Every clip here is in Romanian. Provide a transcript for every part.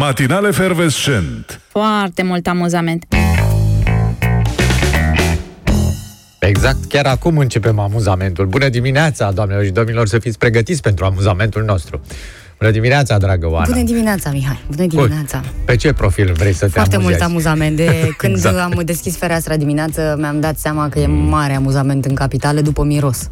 Matinal efervescent. Foarte mult amuzament. Exact, chiar acum începem amuzamentul. Bună dimineața, doamnelor și domnilor, să fiți pregătiți pentru amuzamentul nostru. Bună dimineața, dragă Oana. Bună dimineața, Mihai. Bună dimineața. Pe ce profil vrei să te Foarte amuzezi? mult amuzament. De când Exact. am deschis fereastra dimineață, mi-am dat seama că e mare amuzament în capitală după miros.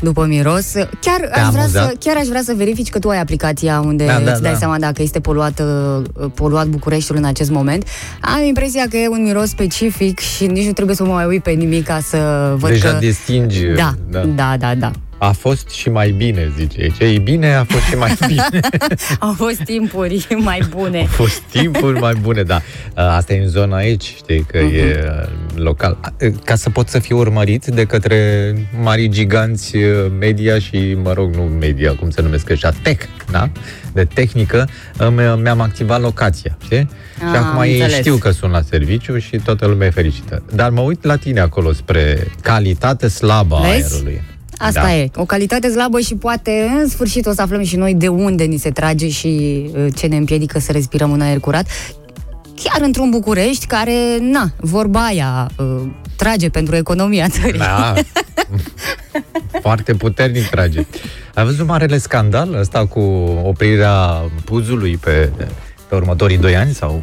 După miros. Chiar aș, vrea amuzat? să, chiar aș vrea să verifici că tu ai aplicația unde Da, da, îți dai da. seama dacă este poluat, uh, poluat Bucureștiul în acest moment. Am impresia că e un miros specific și nici nu trebuie să mă mai uit pe nimic ca să văd Deja că... distingi. Da, da, da, da. A fost și mai bine, zice. Ce e bine, a fost și mai bine. Au fost timpuri mai bune. Au fost timpuri mai bune, da. Asta e în zona aici, știi, că Mhm. e local. Ca să pot să fiu urmărit de către mari giganți media și, mă rog, nu media, cum se numesc ăștia, tech, da? De tehnică, îmi- mi-am activat locația, știi? și Ah, acum ei înțeles. știu că sunt la serviciu și toată lumea e fericită. Dar mă uit la tine acolo spre calitate slabă a Vezi? aerului. Asta Da. e, o calitate slabă și poate în sfârșit o să aflăm și noi de unde ni se trage și uh, ce ne împiedică să respirăm un aer curat. Chiar într-un București care, na, vorba aia, uh, trage pentru economia țării. Da. Foarte puternic trage. Ai văzut marele scandal ăsta cu oprirea puzului pe, pe următorii doi ani? Sau...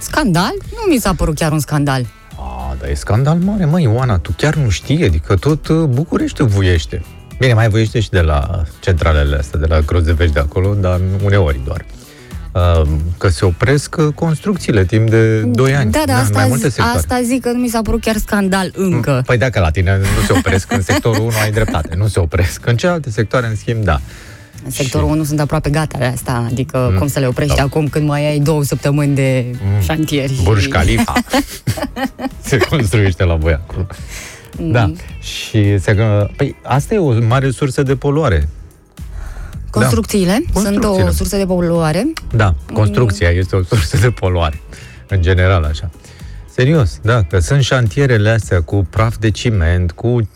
Scandal? Nu mi s-a părut chiar un scandal. A, dar e scandal mare, măi, Ioana, tu chiar nu știi, adică tot uh, Bucureștiul vuiește. Bine, mai vuiește și de la centralele astea, de la Grozevești de acolo, dar uneori doar. Uh, Că se opresc uh, construcțiile timp de 2 ani. Da, da, în asta, mai multe zi- sectoare. asta zic că nu mi s-a părut chiar scandal încă. Păi dacă la tine nu se opresc, în sectorul 1 ai dreptate, nu se opresc. În celelalte sectoare, în schimb, da. În sectorul 1 sunt aproape gata de asta, adică Mm. cum să le oprești Da. acum când mai ai două săptămâni de șantieri. Burj și- Khalifa se construiește la voi acolo. Da. Și se, păi, asta e o mare sursă de poluare. Construcțiile sunt Construcțiile. o sursă de poluare. Da, construcția este o sursă de poluare. În general, așa. Serios, da, că sunt șantierele astea cu praf de ciment, cu uh,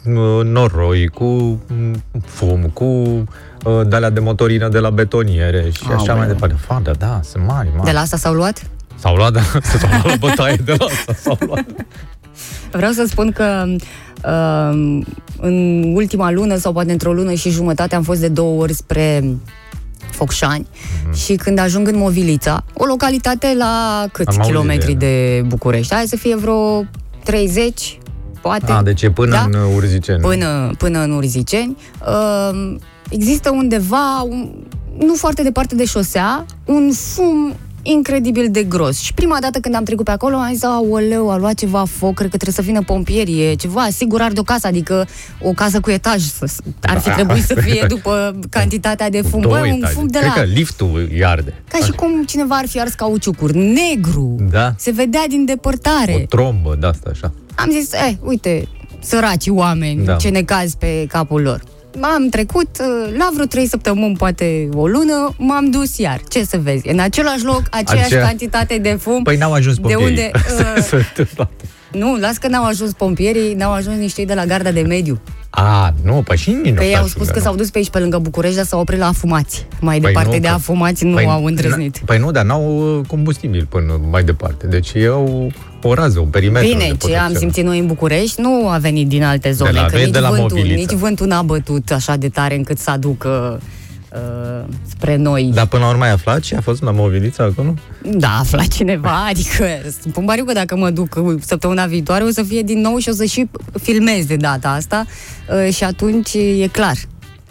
noroi, cu mm, fum, cu uh, de de motorină de la betoniere și așa Aoleu. mai departe. Fadă, da, sunt mari, mari. De la asta s-au luat? S-au luat, da, s-au luat la bătaie de la asta, s-au luat. Vreau să spun că uh, în ultima lună sau poate într-o lună și jumătate am fost de două ori spre Focșani Mhm. și când ajung în Movilița, o localitate la câți Am auzit kilometri de de, București? Hai să fie vreo 30, poate. A, deci e până Da? în Urziceni. până, până în Urziceni. Uh, există undeva, un, nu foarte departe de șosea, un fum incredibil de gros. Și prima dată când am trecut pe acolo, am zis, aoleu, a luat ceva foc, cred că trebuie să vină pompieri, e ceva, sigur arde o casă, adică o casă cu etaj, să- ar fi Da. trebuit să fie după cantitatea de fum. Două Bă, un etaje. fum de Cred la... că liftul îi arde. Ca și cum cineva ar fi ars cauciucuri, negru. Da. Se vedea din depărtare. O trombă de asta, așa. Am zis, eh, uite, săraci oameni, Da. da. ce necaz pe capul lor. M-am trecut, uh, la vreo trei săptămâni, poate o lună, m-am dus iar. Ce să vezi? În același loc, aceeași Aceea- cantitate de fum. Păi n-au ajuns de pompierii. unde, Asta uh, se întâmplă. Nu, las că n-au ajuns pompierii, n-au ajuns niște de la garda de mediu. A, nu, păi și nici nu Pe ei s-a au ajuns, spus că nu. s-au dus pe aici, pe lângă București, dar s-au oprit la afumați. Mai Păi departe nu, de că- afumați nu Păi, au îndrăznit. n- Păi nu, dar n-au uh, combustibil până mai departe. Deci ei au o rază, un perimetru. de Bine, ce protecție. am simțit noi în București nu a venit din alte zone, la- că vezi nici, de la vântul, Movilița. nici vântul n-a bătut așa de tare încât să aducă uh, spre noi. Dar până la urmă ai aflat ce a fost la Movilița acolo? Da, afla cineva, adică spun bariu că dacă mă duc uh, săptămâna viitoare o să fie din nou și o să și filmez de data asta uh, și atunci e clar.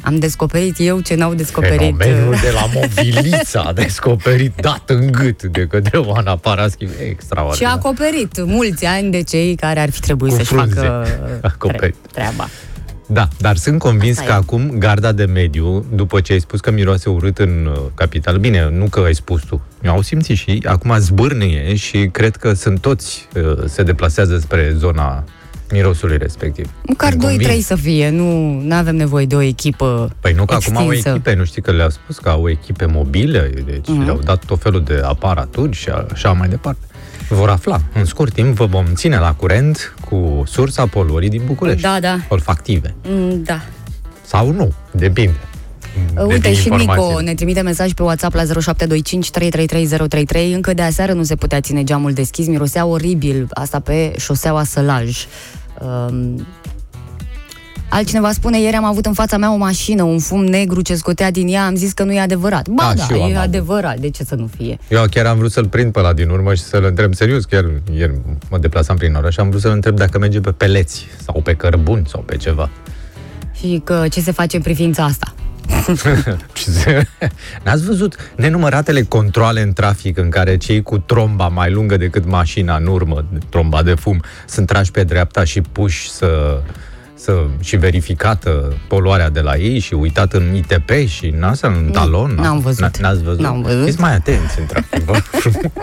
Am descoperit eu ce n-au descoperit. Fenomenul uh, de la Movilița a descoperit dat în gât de către Oana Paraschi. Extraordinar. Și a acoperit mulți ani de cei care ar fi trebuit Cu să-și frunze. facă Acoperit. tre- treaba. Da, dar sunt convins Asta că e. acum garda de mediu, după ce ai spus că miroase urât în uh, capital, bine, nu că ai spus tu, eu au simțit și acum zbârnăie și cred că sunt toți, uh, se deplasează spre zona mirosului respectiv. Măcar Sunt 2-3 convins. să fie, nu avem nevoie de o echipă Păi nu că acum au extinsă. echipe, nu știi că le-au spus că au echipe mobile, deci Mhm. le-au dat tot felul de aparaturi și așa mai departe. Vor afla. În scurt timp vă vom ține la curent cu sursa poluării din București. Da, da. Olfactive. Mm, Da. Sau nu, depinde. Uh, Uite, din și informații. Nico ne trimite mesaj pe WhatsApp la 0725 333 Încă de aseară nu se putea ține geamul deschis, mirosea oribil, asta pe șoseaua Sălaj. Um, Altcineva spune, ieri am avut în fața mea o mașină, un fum negru ce scotea din ea, am zis că nu e adevărat. Ba Da, da, și eu am e avut. adevărat, de ce să nu fie? Eu chiar am vrut să-l prind pe la din urmă și să-l întreb serios, chiar ieri mă deplasam prin oraș și am vrut să-l întreb dacă merge pe peleți sau pe cărbuni sau pe ceva. Și că ce se face în privința asta? Și se- N-ați văzut nenumăratele controle în trafic în care cei cu tromba mai lungă decât mașina în urmă, tromba de fum, sunt trași pe dreapta și puși să, să și verificată poluarea de la ei și uitat în ITP și în asta, în talon. n-am văzut. N-ați văzut? N-am văzut. Fiți mai atenți în trafic, vă rog frumos.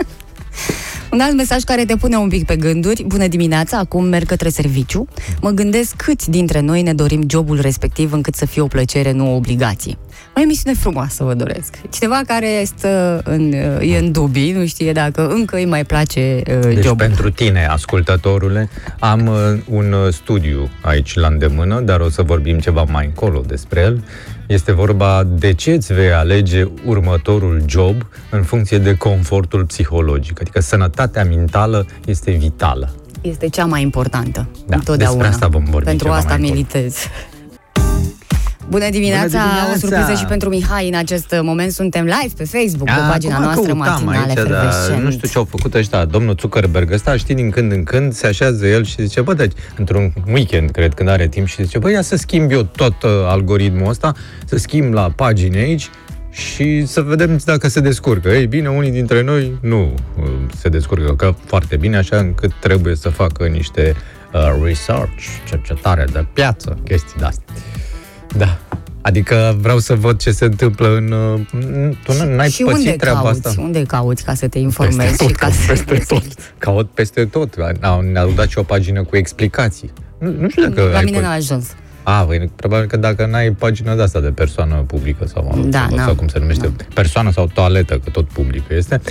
Un alt mesaj care te pune un pic pe gânduri. Bună dimineața, acum merg către serviciu. Mă gândesc câți dintre noi ne dorim jobul respectiv încât să fie o plăcere, nu o obligație. O emisiune frumoasă vă doresc. Cineva care este în, e în dubii, nu știe dacă încă îi mai place uh, Deci jobul. pentru tine, ascultătorule, am uh, un uh, studiu aici la îndemână, dar o să vorbim ceva mai încolo despre el. Este vorba de ce îți vei alege următorul job în funcție de confortul psihologic. Adică sănătatea mentală este vitală. Este cea mai importantă. Da, întotdeauna. despre asta vom vorbi Pentru ceva asta mai încolo. Militez. Bună dimineața, Bună dimineața! o surpriză și pentru Mihai în acest moment. Suntem live pe Facebook, pe pagina acum noastră căutam matinale aici, dar Fervescent. nu știu ce au făcut ăștia, domnul Zuckerberg ăsta, știi, din când în când se așează el și zice, bă, deci, într-un weekend, cred, când are timp și zice, bă, ia să schimb eu tot uh, algoritmul ăsta, să schimb la pagini aici și să vedem dacă se descurcă. Ei bine, unii dintre noi nu uh, se descurcă, că foarte bine, așa încât trebuie să facă niște uh, research, cercetare de piață, chestii de-astea. Da. Adică vreau să văd ce se întâmplă în... uh, Tu n- n-ai și pățit unde treaba cauți? asta? Unde cauți ca să te informezi Peste și tot, ca caut să peste tot. Caut peste tot. Ne-au, ne-au dat și o pagină cu explicații. Nu, nu știu dacă La ai mine pă- n-a ajuns. A, păi, probabil că dacă n-ai pagină de asta de persoană publică sau, Da, sau, n-am. sau cum se numește, persoană sau toaletă, că tot publică este.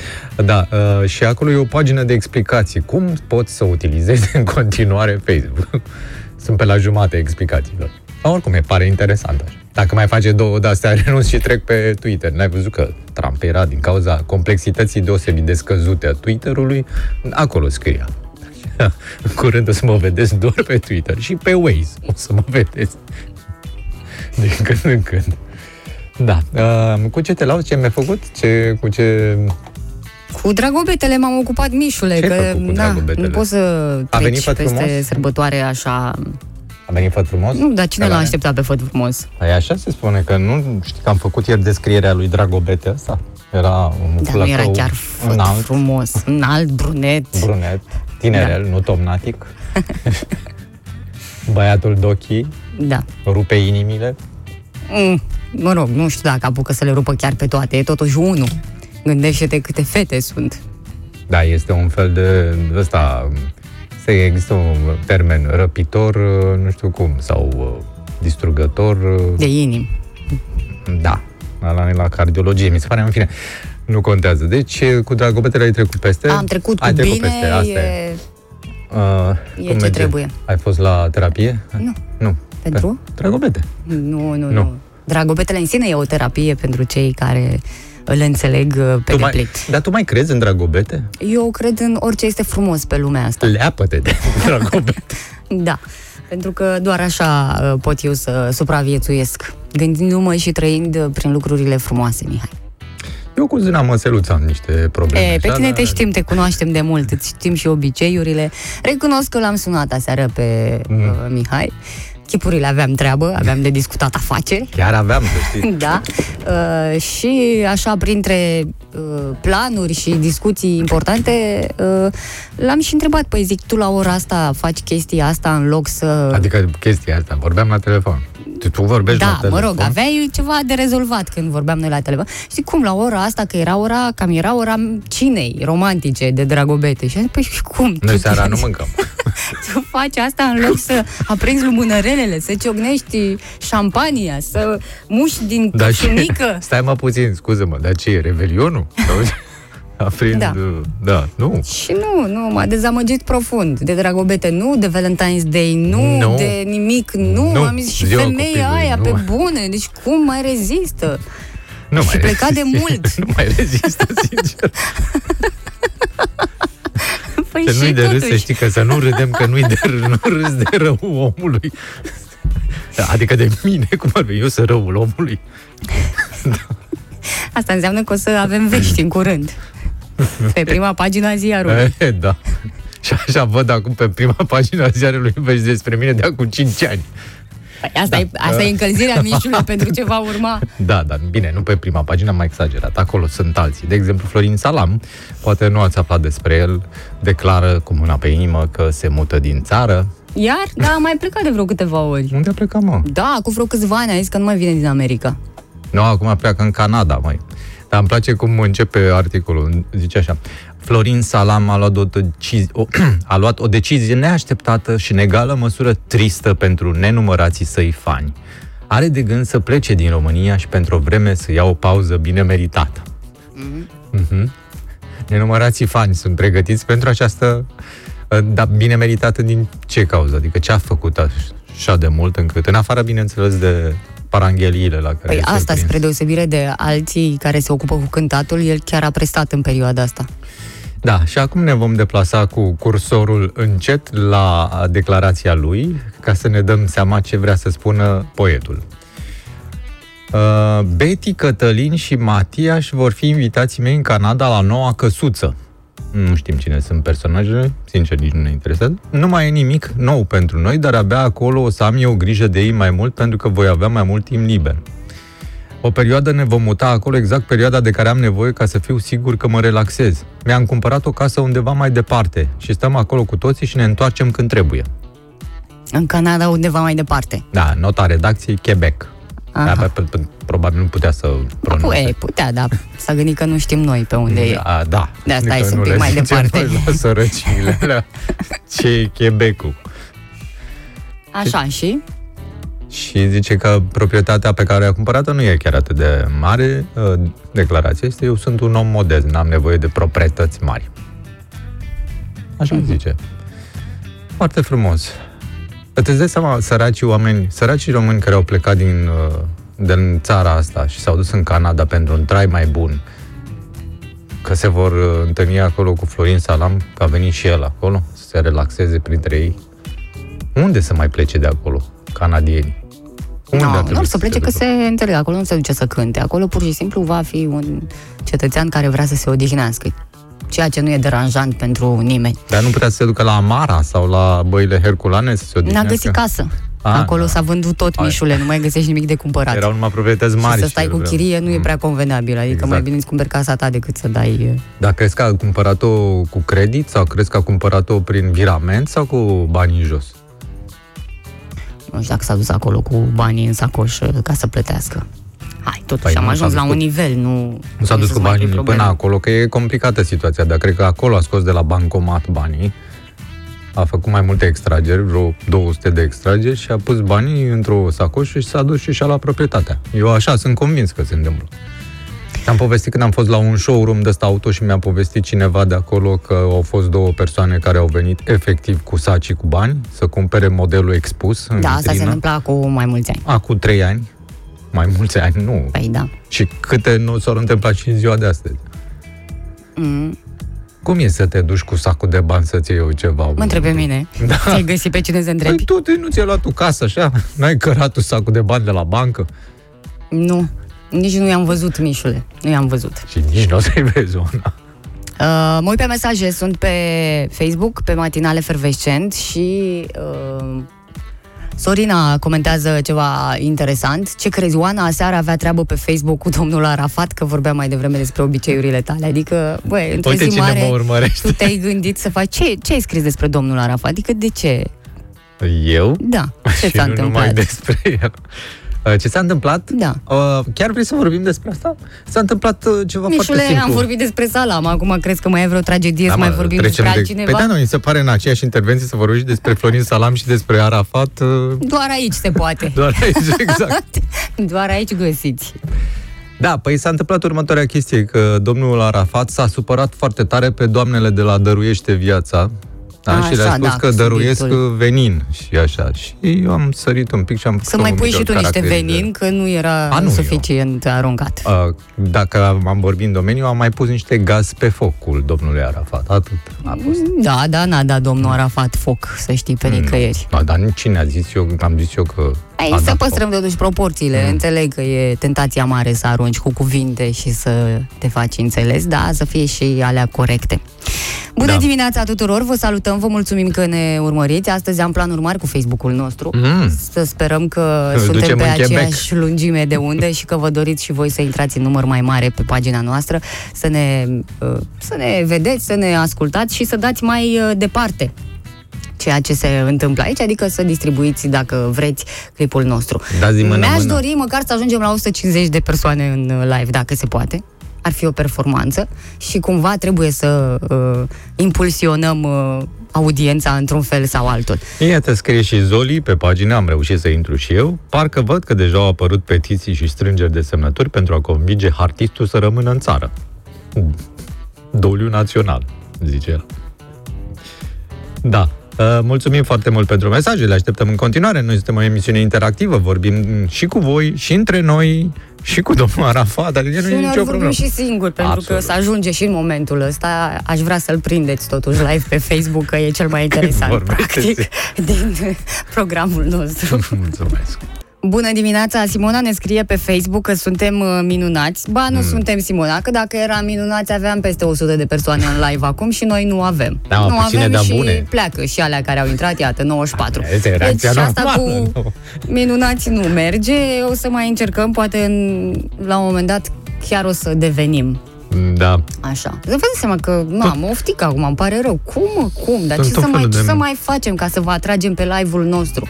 Da, uh, și acolo e o pagină de explicații. Cum poți să utilizezi în continuare Facebook? Sunt pe la jumate explicațiilor. Dar oricum, e pare interesant așa. Dacă mai face două de astea, renunț și trec pe Twitter. N-ai văzut că Trump era din cauza complexității deosebit de scăzute a Twitterului? Acolo scria. În curând o să mă vedeți doar pe Twitter și pe Waze o să mă vedeți din când în când. Da. Uh, cu ce te lauzi? Ce mi-ai făcut? Ce, cu ce... Cu dragobetele m-am ocupat, Mișule, Ce ai că făcut cu na, dragobetele? nu poți să A venit treci făt peste frumos? sărbătoare așa... A venit făt frumos? Nu, dar cine Că l-a la- așteptat pe făt frumos? Păi așa se spune, că nu știi că am făcut ieri descrierea lui Dragobete ăsta? Era un Dar nu era flăcău chiar făt înalt, frumos, înalt, brunet. brunet, tinerel, Da. nu tomnatic. Băiatul d'ochii, Da. rupe inimile. Mm, mă rog, nu știu dacă apucă să le rupă chiar pe toate, e totuși unul. Gândește-te câte fete sunt. Da, este un fel de ăsta, se există un termen răpitor, nu știu cum, sau uh, distrugător, uh, De inimi. da, la, la cardiologie, mi se pare, în fine, nu contează. Deci, cu dragobetele ai trecut peste? Am trecut cu ai trecut bine, peste, asta e. e... Uh, E cum ce trebuie. Ai fost la terapie? Nu. Nu. Pentru? Dragobete. Nu, nu, Nu. nu. Dragobetele în sine e o terapie pentru cei care îl înțeleg uh, pe Tu mai, deplin. dar tu mai crezi în dragobete? Eu cred în orice este frumos pe lumea asta. Leapă-te de dragobete. Da. Pentru că doar așa uh, pot eu să supraviețuiesc, gândindu-mă și trăind uh, prin lucrurile frumoase, Mihai. Eu cu zâna măseluță am niște probleme. E, pe așa, tine dar- te știm, te cunoaștem de mult, îți știm și obiceiurile. Recunosc că l-am sunat aseară pe Mm. uh, Mihai. Chipurile aveam treabă, aveam de discutat afaceri. Chiar aveam, să știi. Da. Uh, și așa, printre uh, planuri și discuții importante, uh, l-am și întrebat, păi zic, tu la ora asta faci chestia asta în loc să... Adică chestia asta, vorbeam la telefon. Tu, tu vorbești la da, mă telefon? rog, aveai ceva de rezolvat când vorbeam noi la telefon. Știi cum, la ora asta, că era ora, cam era ora cinei romantice de dragobete. Și am zis, păi și cum? Noi Tu- seara nu mâncăm. Tu faci asta în loc să aprinzi lumânărelele, să ciocnești șampania, să muși din Dar și- căpșunică. Stai mă puțin, scuză-mă, dar ce e, Revelionul? Sau- Aprind, Da. da. da, nu. Și nu, nu, m-a dezamăgit profund. De Dragobete nu, de Valentine's Day nu, Nu. de nimic nu. Nu. Am zis și Ziua femeia copilului, aia nu. pe bune, deci cum mai rezistă? nu Și mai pleca de rezist. mult. nu mai rezistă, sincer. Păi Că și nu-i de râs, să totuși. știi că să nu râdem, că nu-i de râs, nu râs de rău omului. Adică de mine, cum ar fi eu să răul omului. Asta înseamnă că o să avem vești în curând. Pe prima pagina a ziarului. E, da. Și așa văd acum pe prima pagina ziarului vezi despre mine de acum 5 ani. Păi asta, e, asta e încălzirea mișului pentru ce va urma. Da, dar bine, nu pe prima pagină, am mai exagerat. Acolo sunt alții. De exemplu, Florin Salam, poate nu ați aflat despre el, declară cu mâna pe inimă că se mută din țară. Iar? Da, a mai plecat de vreo câteva ori. Unde a plecat, mă? Da, cu vreo câțiva ani a zis că nu mai vine din America. Nu, acum pleacă în Canada, mai. Dar îmi place cum începe articolul. Zice așa. Florin Salam a luat o, decizie, o, a luat o decizie neașteptată și în egală măsură tristă pentru nenumărații săi fani. Are de gând să plece din România și pentru o vreme să ia o pauză bine meritată. Mm-hmm. Nenumărații fani sunt pregătiți pentru această uh, dar bine meritată din ce cauză? Adică ce a făcut așa de mult încât, în afară, bineînțeles, de parangheliile la care Păi este asta, prins. spre deosebire de alții care se ocupă cu cântatul, el chiar a prestat în perioada asta. Da, și acum ne vom deplasa cu cursorul încet la declarația lui, ca să ne dăm seama ce vrea să spună poetul. Uh, Betty, Cătălin și Matiaș vor fi invitații mei în Canada la noua căsuță. Nu știm cine sunt personajele, sincer nici nu ne interesează. Nu mai e nimic nou pentru noi, dar abia acolo o să am eu grijă de ei mai mult pentru că voi avea mai mult timp liber. O perioadă ne vom muta acolo, exact perioada de care am nevoie ca să fiu sigur că mă relaxez. Mi-am cumpărat o casă undeva mai departe și stăm acolo cu toții și ne întoarcem când trebuie. În Canada, undeva mai departe. Da, nota redacției Quebec. Aha. Da, pe, pe, probabil nu putea să pronunțe. Păi, putea, da. S-a gândit că nu știm noi pe unde e. Da, da. De asta Adică e un nu pic le mai zicem departe. Noi la sărăcile alea. Ce e Quebecul? Așa, și? Și zice că proprietatea pe care a cumpărat-o nu e chiar atât de mare. Uh, Declarația este, eu sunt un om modest, n-am nevoie de proprietăți mari. Așa Mhm. zice. Foarte frumos. Îți dai seama, săracii oameni, săracii români care au plecat din, uh, din țara asta și s-au dus în Canada pentru un trai mai bun, că se vor uh, întâlni acolo cu Florin Salam, că a venit și el acolo, să se relaxeze printre ei. Unde să mai plece de acolo, canadienii? Unde ar No, trebui nu, să plece că ducă? se înțeleg. Acolo nu se duce să cânte. Acolo pur și simplu va fi un cetățean care vrea să se odihnească. Ceea ce nu e deranjant pentru nimeni. Dar nu putea să se ducă la Amara sau la băile Herculane să se N-a odihnească? găsit casă. Ah, Acolo da. s-a vândut tot, Hai. Mișule, nu mai găsești nimic de cumpărat. Erau numai proprietăți mari. și să și stai el cu vrea- chirie nu e Mm. prea convenabil. Adică Exact. mai bine îți cumperi casa ta decât să dai... Dar crezi că a cumpărat-o cu credit sau crezi că a cumpărat-o prin virament sau cu bani în jos? Nu știu dacă s-a dus acolo cu banii în sacoș uh, ca să plătească. Hai, totuși Păi am nu, ajuns s-a la dus un cu- nivel, nu... Nu s-a dus cu banii până acolo, că e complicată situația, dar cred că acolo a scos de la bancomat banii, a făcut mai multe extrageri, vreo 200 de extrageri și a pus banii într-o sacoșă și s-a dus și și-a luat proprietatea. Eu așa sunt convins că se întâmplă. Am povestit când am fost la un showroom de ăsta auto și mi-a povestit cineva de acolo că au fost două persoane care au venit efectiv cu saci cu bani să cumpere modelul expus în Da, asta se vitrină. întâmpla cu mai mulți ani. Acum trei ani, mai mulți ani, nu. Păi da. Și câte nu s-au întâmplat și în ziua de astăzi. Mm, Cum e să te duci cu sacul de bani să-ți iei eu ceva? mă întreb pe mine. Da. Ți-ai găsit pe cine să Păi întrebi? tu te- nu ți-ai luat tu casă așa? N-ai cărat tu sacul de bani de la bancă? Nu. Nici nu i-am văzut, Mișule. Nu i-am văzut. Și nici nu o să-i vezi una. Uh, mă uit pe mesaje, sunt pe Facebook, pe Matinal Efervescent și uh, Sorina comentează ceva interesant. Ce crezi, Oana aseară avea treabă pe Facebook cu domnul Arafat, că vorbea mai devreme despre obiceiurile tale. Adică, băi, într-o Uite zi cine mare, mă urmărește. tu te-ai gândit să faci... Ce, ce ai scris despre domnul Arafat? Adică de ce? Eu? Da, ce și s-a nu întâmplat? numai despre el. Uh, Ce s-a întâmplat? Da. Uh, chiar vrei să vorbim despre asta? S-a întâmplat uh, ceva Mișule, foarte simplu. am vorbit despre Salam, acum crezi că mai e vreo tragedie să Da, mai mă, vorbim trecem despre de... altcineva? Păi da, nu, mi se pare în aceeași intervenție să vorbești despre Florin Salam și despre Arafat. uh, Doar aici se poate. Doar aici, exact. Doar aici găsiți. Da, păi s-a întâmplat următoarea chestie, că domnul Arafat s-a supărat foarte tare pe doamnele de la Dăruiește Viața, da, Așa, și le-a spus da, că dăruiesc subiectul. venin și așa. Și eu am sărit un pic și am Să mai un pui pic și de tu niște caracterizare. venin, că nu era A, nu, suficient aruncat. Uh, Dacă am vorbit în domeniu, am mai pus niște gaz pe focul domnului Arafat. Atât a fost. Da, da, n-a dat domnul Arafat foc, să știi, pe nicăieri. Da, dar nici cine a zis eu, am zis eu că... Ai, a să dat păstrăm totuși proporțiile. Mm. Înțeleg că e tentația mare să arunci cu cuvinte și să te faci înțeles, da, să fie și alea corecte. Bună Da. dimineața tuturor, vă salutăm, vă mulțumim că ne urmăriți. Astăzi am planuri mari cu Facebook-ul nostru. Mm. Să sperăm că Îl suntem ducem pe în Quebec. aceeași lungime de unde și că vă doriți și voi să intrați în număr mai mare pe pagina noastră, să ne, uh, să ne vedeți, să ne ascultați și să dați mai uh, departe ceea ce se întâmplă aici, adică să distribuiți, dacă vreți, clipul nostru. Dați din mână Mi-aș mână. dori măcar să ajungem la 150 de persoane în uh, live, dacă se poate. Ar fi o performanță și cumva trebuie să uh, impulsionăm uh, audiența într-un fel sau altul. Iată, scrie și Zoli pe pagină, am reușit să intru și eu. Parcă văd că deja au apărut petiții și strângeri de semnături pentru a convinge artistul să rămână în țară. Doliu național, zice el. Da. Uh, Mulțumim foarte mult pentru mesaje, le așteptăm în continuare. Noi suntem o emisiune interactivă, vorbim și cu voi, și între noi, și cu domnul Arafat, adică nu Și e uneori nicio vorbim problemă. și singur, pentru Absolut. că să ajunge și în momentul ăsta, aș vrea să-l prindeți totuși live pe Facebook, că e cel mai interesant, vorbește, practic, din programul nostru. Mulțumesc. Bună dimineața, Simona ne scrie pe Facebook că suntem uh, minunați. Ba, Mm. nu suntem Simona, că dacă eram minunați aveam peste 100 de persoane în live acum și noi nu avem. Da, nu puține, avem dar și bune. pleacă și alea care au intrat, iată, 94. Asta e Deci reacția și asta normală, cu nu? minunați nu merge, o să mai încercăm, poate în, la un moment dat chiar o să devenim Da. Așa. Să vă dați seama că, nu, am oftic acum, îmi pare rău. Cum, mă, cum? Dar Sunt ce, tot să mai, felul ce de- să mai facem ca să vă atragem pe live-ul nostru?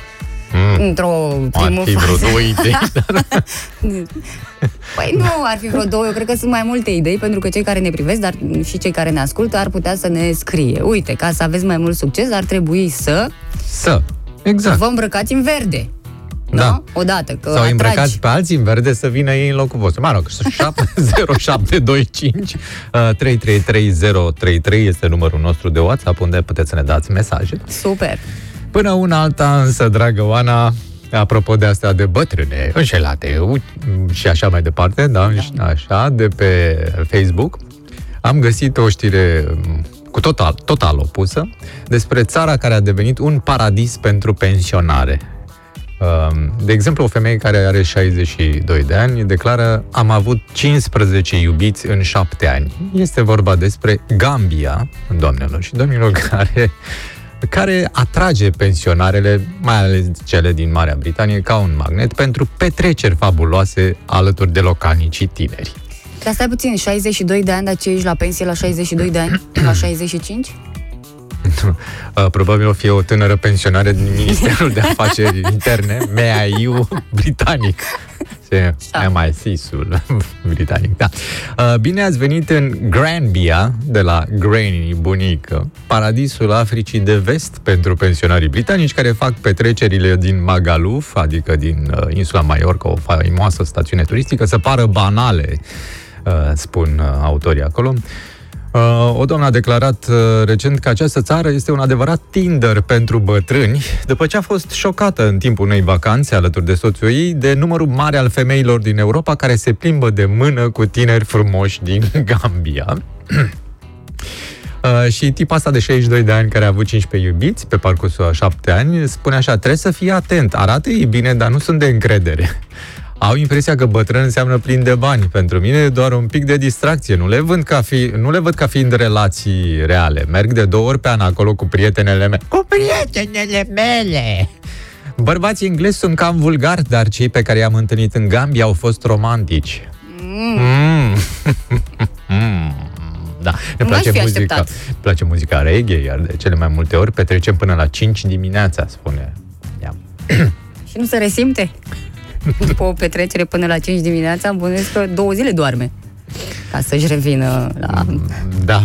Mm. Într-o Ar primă fi vreo fază. două idei. Păi nu, ar fi vreo două. Eu cred că sunt mai multe idei, pentru că cei care ne privesc, dar și cei care ne ascultă, ar putea să ne scrie. Uite, ca să aveți mai mult succes, ar trebui să Să. Exact. vă îmbrăcați în verde. Da. Nu? Odată, că Sau atragi. îmbrăcați pe alții în verde să vină ei în locul vostru. Mă rog, 0725 uh, 333033 este numărul nostru de WhatsApp unde puteți să ne dați mesaje. Super. Până una alta, însă, dragă Oana, apropo de astea de bătrâne, înșelate u- și așa mai departe, da, da. așa, de pe Facebook, am găsit o știre m, cu total, total opusă despre țara care a devenit un paradis pentru pensionare. Um, De exemplu, o femeie care are 62 de ani declară am avut 15 iubiți în 7 ani. Este vorba despre Gambia, doamnelor și domnilor, care, care atrage pensionarele, mai ales cele din Marea Britanie, ca un magnet pentru petreceri fabuloase alături de localnicii tineri. Dar stai puțin, 62 de ani, dar ce ești la pensie la 62 de ani? La 65? Uh, Probabil o fi o tânără pensionară din Ministerul de Afaceri Interne, MAIU britanic. Se MI6-ul britanic, da. Uh, Bine ați venit în Granbia, de la Granny, bunică, paradisul Africii de vest pentru pensionarii britanici care fac petrecerile din Magaluf, adică din uh, insula Mallorca, o faimoasă stațiune turistică, să pară banale, uh, spun uh, autorii acolo. Uh, O doamnă a declarat uh, recent că această țară este un adevărat Tinder pentru bătrâni, după ce a fost șocată în timpul unei vacanțe alături de soțul ei de numărul mare al femeilor din Europa care se plimbă de mână cu tineri frumoși din Gambia. Uh, și tipa asta de 62 de ani care a avut 15 iubiți pe parcursul a 7 ani spune așa, trebuie să fii atent, arată ei bine, dar nu sunt de încredere. Au impresia că bătrân înseamnă plin de bani. Pentru mine e doar un pic de distracție. Nu le, vând ca fi, nu le văd ca fiind relații reale. Merg de două ori pe an acolo cu prietenele mele. Cu prietenele mele! Bărbații englezi sunt cam vulgari, dar cei pe care i-am întâlnit în Gambia au fost romantici. Mm. Mm. Da, ne Nu m-aș place fi muzica, așteptat. ne place muzica reggae, iar de cele mai multe ori petrecem până la 5 dimineața, spune. Ia. Și nu se resimte? După o petrecere până la 5 dimineața, îmi bănuiesc că două zile doarme ca să-și revină la... Da.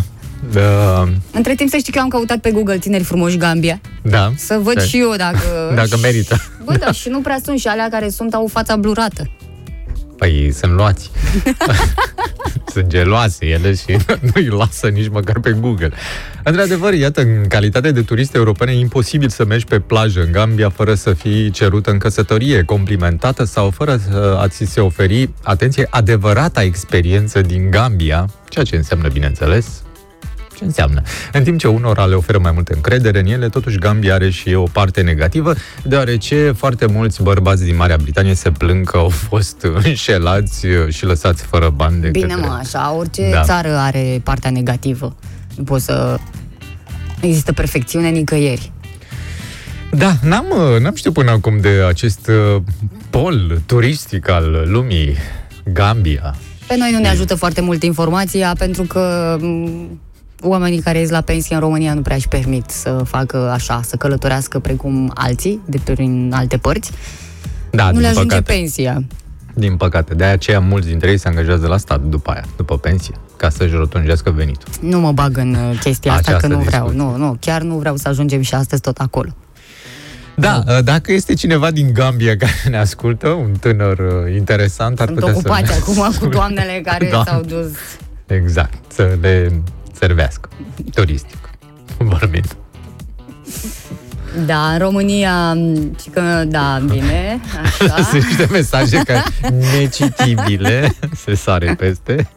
Da. Între timp să știi că eu am căutat pe Google tineri frumoși Gambia, Da. să văd Da. și eu dacă... Dacă merită. Bă, da, și nu prea sunt și alea care sunt, au fața blurată. Păi sunt luați. sunt geloase ele și nu îi lasă nici măcar pe Google. Într-adevăr, iată, în calitate de turist european e imposibil să mergi pe plajă în Gambia fără să fii cerută în căsătorie, complimentată sau fără a ți se oferi, atenție, adevărata experiență din Gambia, ceea ce înseamnă, bineînțeles, ce înseamnă. În timp ce unora le oferă mai multă încredere în ele, totuși Gambia are și o parte negativă, deoarece foarte mulți bărbați din Marea Britanie se plâng că au fost înșelați și lăsați fără bani de Bine, către... mă, așa, orice Da. țară are partea negativă. Nu poți să... Nu există perfecțiune nicăieri. Da, n-am, uh, n-am știut până acum de acest uh, pol turistic al lumii, Gambia. Pe noi nu ne ajută foarte mult informația pentru că m, oamenii care ies la pensie în România nu prea își permit să facă așa, să călătorească precum alții de prin alte părți. Da, nu din le ajunge păcate. pensia. Din păcate. De aceea mulți dintre ei se angajează la stat după aia, după pensie, ca să-și rotunjească venitul. Nu mă bag în uh, chestia asta Această că nu vreau. discuție. Nu, nu, chiar nu vreau să ajungem și astăzi tot acolo. Da, uh, dacă este cineva din Gambia care ne ascultă, un tânăr uh, interesant, ar Sunt putea ocupați să ne acum cu asculte. doamnele care Da. s-au dus. Exact, să le servească, turistic vorbind. Da, în România, m, și că, da, bine, așa. Sunt niște mesaje care necitibile se sare peste.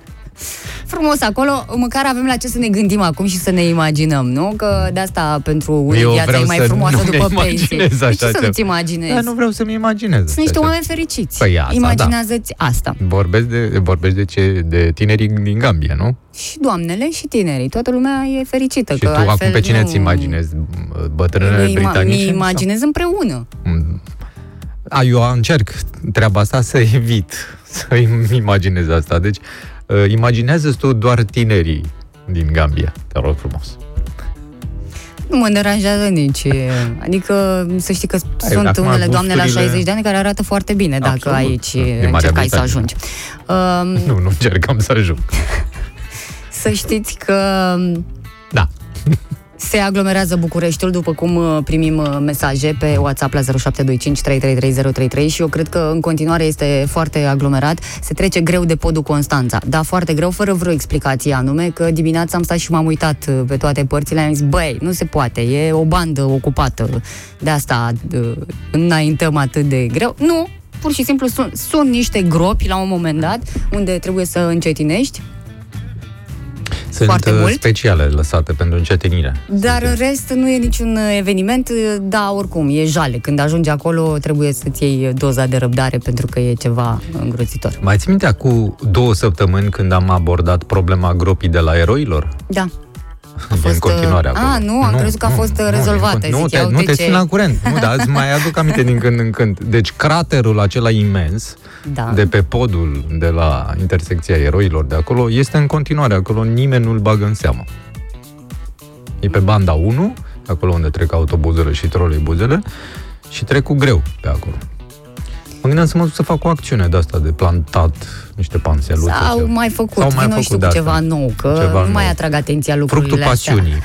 Frumos acolo, măcar avem la ce să ne gândim acum și să ne imaginăm, nu? Că de asta pentru unii Eu viața vreau e mai să frumoasă nu-mi după pensie. imaginez De așa ce să ceva. nu-ți imaginezi? Da, nu vreau să-mi imaginez. Sunt niște așa oameni fericiți. Păi asta, Imaginează-ți asta. Vorbesc de, vorbesc de, ce, de tinerii din Gambia, nu? Și doamnele și tinerii. Toată lumea e fericită. Și că tu altfel acum pe cine nu... ți imaginezi? Bătrânele Mi, ima- britanice? mi imaginez împreună. Sau- A, eu încerc treaba asta să evit să-mi imaginez asta. Deci, uh, imaginează tu doar tinerii din Gambia. Te rog frumos. Nu mă deranjează nici. Adică să știi că sunt acum unele doamne la gusturile- 60 de ani care arată foarte bine dacă Absolut. aici Din Marea încercai să Britanie. ajungi. Um, Nu, nu încercam să ajung. să știți că Da. Se aglomerează Bucureștiul, după cum uh, primim uh, mesaje pe WhatsApp la 0725 333033 și eu cred că în continuare este foarte aglomerat. Se trece greu de podul Constanța. Da, foarte greu, fără vreo explicație anume, că dimineața am stat și m-am uitat uh, pe toate părțile, am zis, băi, nu se poate, e o bandă ocupată. De asta uh, înaintăm atât de greu. Nu, pur și simplu sunt, sunt niște gropi la un moment dat unde trebuie să încetinești Sunt Foarte uh, mult. speciale lăsate pentru încetinire. Dar în rest nu e niciun uh, eveniment, da, oricum, e jale. Când ajungi acolo trebuie să-ți iei doza de răbdare pentru că e ceva îngrozitor. Mai ți minte acum două săptămâni când am abordat problema gropii de la eroilor? Da. A fost, în continuare uh, acolo. a, nu, am crezut că a fost, uh, rezolvată. Nu, Zic, te, ia nu uite te ce- țin la curent. Nu, dar îți mai aduc aminte din când în când. Deci craterul acela imens Da. de pe podul de la intersecția eroilor de acolo este în continuare acolo, nimeni nu-l bagă în seamă. E pe banda 1, acolo unde trec autobuzele și troleibuzele și trec cu greu pe acolo. Mă gândeam să mă duc să fac o acțiune de asta, de plantat niște panseluțe. Sau ceva. mai făcut, Sau mai vino făcut și tu de cu asta. ceva nou, că Ceva nu mai nou. atrag atenția lucrurile Fructul astea. pasiunii.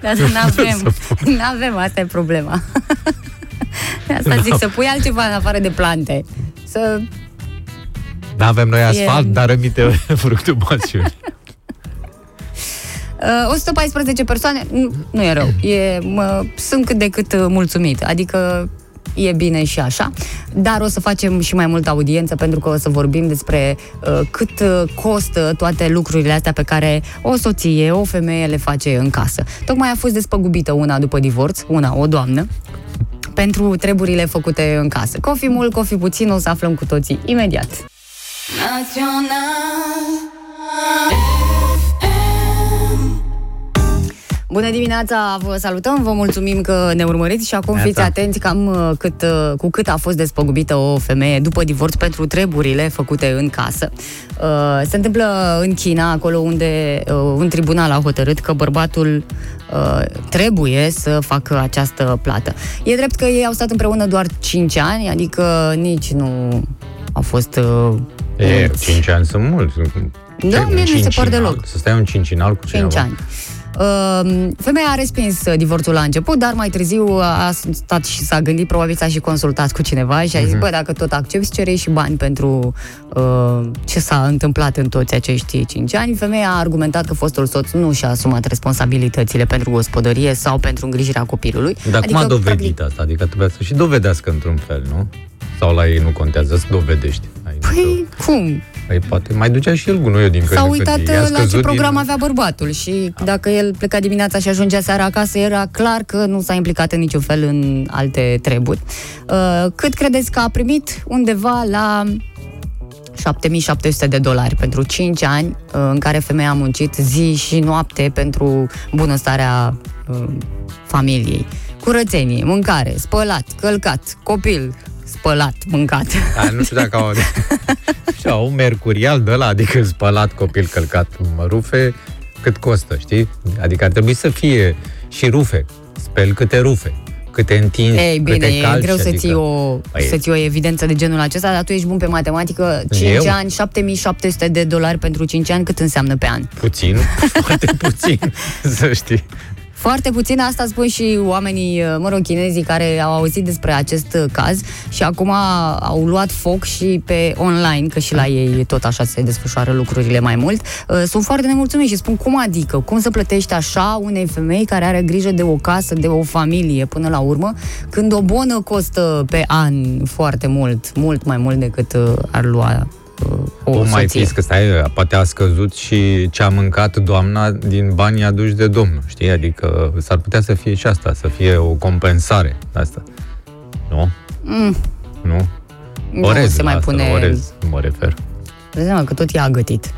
Dar nu avem, nu avem, asta e problema. De asta zic, să pui altceva în afară de plante. Să Nu avem noi asfalt, E- dar rămite fructul pasiunii. Uh, 114 persoane, nu, nu e rău. E, mă, sunt cât de cât uh, mulțumit. Adică e bine și așa, dar o să facem și mai multă audiență pentru că o să vorbim despre uh, cât uh, costă toate lucrurile astea pe care o soție, o femeie le face în casă. Tocmai a fost despăgubită una după divorț, una, o doamnă, pentru treburile făcute în casă. Cofi mult, cofi puțin, o să aflăm cu toții imediat. Bună dimineața, vă salutăm, vă mulțumim că ne urmăriți și acum Neața. fiți atenți cam uh, cât, uh, cu cât a fost despăgubită o femeie după divorț pentru treburile făcute în casă. Uh, Se întâmplă în China, acolo unde uh, un tribunal a hotărât că bărbatul uh, trebuie să facă această plată. E drept că ei au stat împreună doar 5 ani, adică nici nu au fost uh, E, mulți. 5 ani sunt mulți. Da, Ce, un mie nu mi se par cincinal? deloc. Să stai un cincinal cu 5 cineva? ani. Uh, femeia a respins uh, divorțul la început, dar mai târziu a stat și s-a gândit, probabil s-a și consultat cu cineva și a zis, uh-huh. bă, dacă tot accepti, cere și bani pentru uh, ce s-a întâmplat în toți acești 5 ani. Femeia a argumentat că fostul soț nu și-a asumat responsabilitățile pentru gospodărie sau pentru îngrijirea copilului. Dar adică, cum a dovedit practic... asta? Adică trebuie să și dovedească într-un fel, nu? Sau la ei nu contează să dovedești? Ai păi, cum? Păi poate mai ducea și el gunoiul din S-a uitat la ce program din... avea bărbatul și a. dacă el pleca dimineața și ajungea seara acasă, era clar că nu s-a implicat în niciun fel în alte treburi. Uh, cât credeți că a primit? Undeva la 7700 de dolari pentru 5 ani uh, în care femeia a muncit zi și noapte pentru bunăstarea uh, familiei. Curățenie, mâncare, spălat, călcat, copil, spălat, mâncat. A, nu știu dacă au... au un mercurial de la, adică spălat, copil, călcat, rufe, cât costă, știi? Adică ar trebui să fie și rufe. Spel câte rufe câte întinzi, Ei, bine, câte calci, e greu adică... să ții, o, păi... să ții o evidență de genul acesta, dar tu ești bun pe matematică, 5 Eu? ani, 7700 de dolari pentru 5 ani, cât înseamnă pe an? Puțin, foarte puțin, să știi. Foarte puțin asta spun și oamenii, uh, mă rog, chinezii care au auzit despre acest uh, caz și acum au luat foc și pe online, că și la ei tot așa se desfășoară lucrurile mai mult. Uh, sunt foarte nemulțumiți și spun cum adică, cum să plătești așa unei femei care are grijă de o casă, de o familie până la urmă, când o bonă costă pe an foarte mult, mult mai mult decât ar lua o, o mai fi că stai, poate a scăzut și ce a mâncat doamna din banii aduși de domnul, știi? Adică s-ar putea să fie și asta, să fie o compensare asta. Nu? Mm. Nu? Orez, nu se mai asta, pune... orez, mă refer. Dă că tot i-a gătit.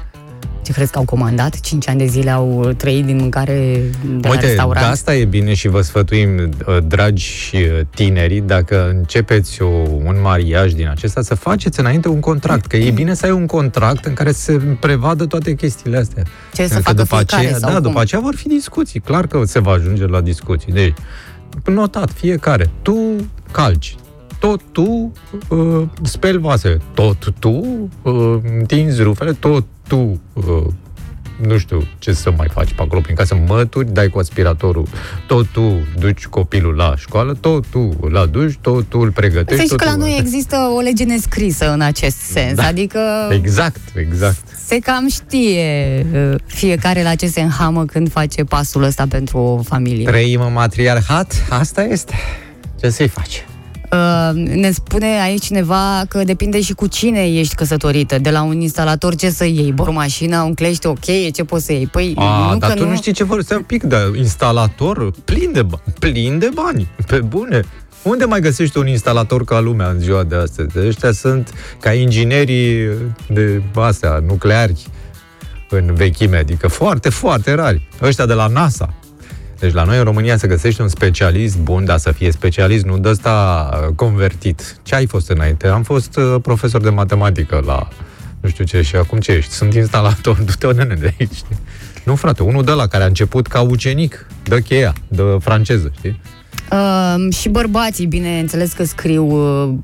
Ce crezi că au comandat? 5 ani de zile au trăit din mâncare de Uite, la restaurant? asta e bine și vă sfătuim, uh, dragi uh, tinerii, dacă începeți o, un mariaj din acesta, să faceți înainte un contract, că e bine să ai un contract în care se prevadă toate chestiile astea. Ce să facă după fiecare aceea, sau Da, cum? după aceea vor fi discuții. Clar că se va ajunge la discuții. Deci, notat, fiecare. Tu calci, tot tu uh, speli vase, tot tu uh, întinzi rufele, tot tu uh, nu știu ce să mai faci pe acolo prin casă, mături, dai cu aspiratorul, tot tu duci copilul la școală, tot tu la duș, tot tu îl pregătești. Să știi că la tu... noi există o lege nescrisă în acest sens, Da. adică Exact, exact. se cam știe uh, fiecare la ce se înhamă când face pasul ăsta pentru o familie. Trăim în matriarhat, asta este. Ce să-i faci? Uh, ne spune aici cineva că depinde și cu cine ești căsătorită. De la un instalator ce să iei? Bormașina, un clește, ok, ce poți să iei? Păi, A, nu dar că tu nu știi ce vor să un pic, dar instalator, plin de bani, plin de bani, pe bune. Unde mai găsești un instalator ca lumea în ziua de astăzi? Ăștia sunt ca inginerii de astea, nucleari în vechime, adică foarte, foarte rari. Ăștia de la NASA. Deci la noi în România să găsești un specialist bun, dar să fie specialist, nu de ăsta convertit. Ce ai fost înainte? Am fost uh, profesor de matematică la nu știu ce și acum ce ești? Sunt instalator, du-te o nene de aici. Știi? Nu, frate, unul de la care a început ca ucenic, dă cheia, de franceză, știi? Uh, și bărbații, bineînțeles că scriu uh,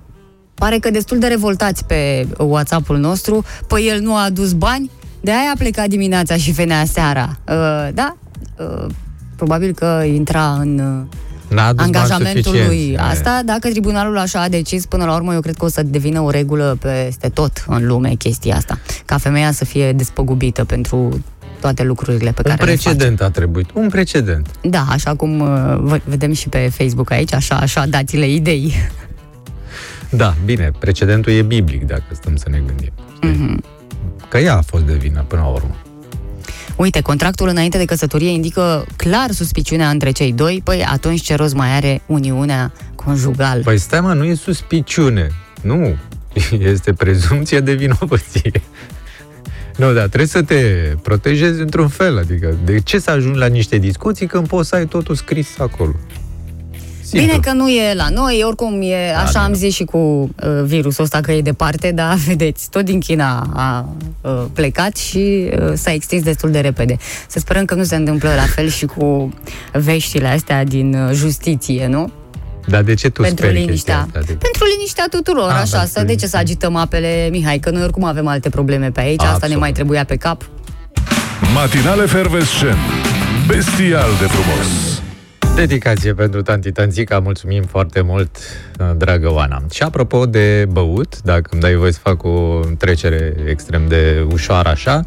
pare că destul de revoltați pe WhatsApp-ul nostru, păi el nu a adus bani, de aia a plecat dimineața și venea seara. Uh, da? Uh, probabil că intra în uh, N-a adus bani angajamentul lui suficienți. asta. Dacă tribunalul așa a decis, până la urmă, eu cred că o să devină o regulă peste tot în lume chestia asta. Ca femeia să fie despăgubită pentru toate lucrurile pe Un care le face. precedent a trebuit. Un precedent. Da, așa cum uh, vă- vedem și pe Facebook aici, așa, așa dați-le idei. Da, bine, precedentul e biblic, dacă stăm să ne gândim. Mhm. Că ea a fost de vină până la urmă. Uite, contractul înainte de căsătorie indică clar suspiciunea între cei doi, păi atunci ce rost mai are uniunea conjugală? Păi stai mă, nu e suspiciune. Nu. Este prezumție de vinovăție. Nu, dar trebuie să te protejezi într-un fel. Adică, de ce să ajungi la niște discuții când poți să ai totul scris acolo? Simplu. Bine că nu e la noi, oricum e, așa da, am da. zis și cu uh, virusul ăsta că e departe, dar vedeți, tot din China a uh, plecat și uh, s-a extins destul de repede. Să sperăm că nu se întâmplă la fel și cu veștile astea din uh, justiție, nu? Dar de ce tu pentru speri liniștea. chestia asta? Adică- Pentru liniștea tuturor, Ah, așa, da, să, pentru de ce să agităm apele, Mihai, că noi oricum avem alte probleme pe aici, asta ne Absolut. mai trebuia pe cap. Matinale Fervescent Bestial de frumos! Dedicație pentru tanti Tanțica, mulțumim foarte mult, dragă Oana. Și apropo de băut, dacă îmi dai voie să fac o trecere extrem de ușoară așa,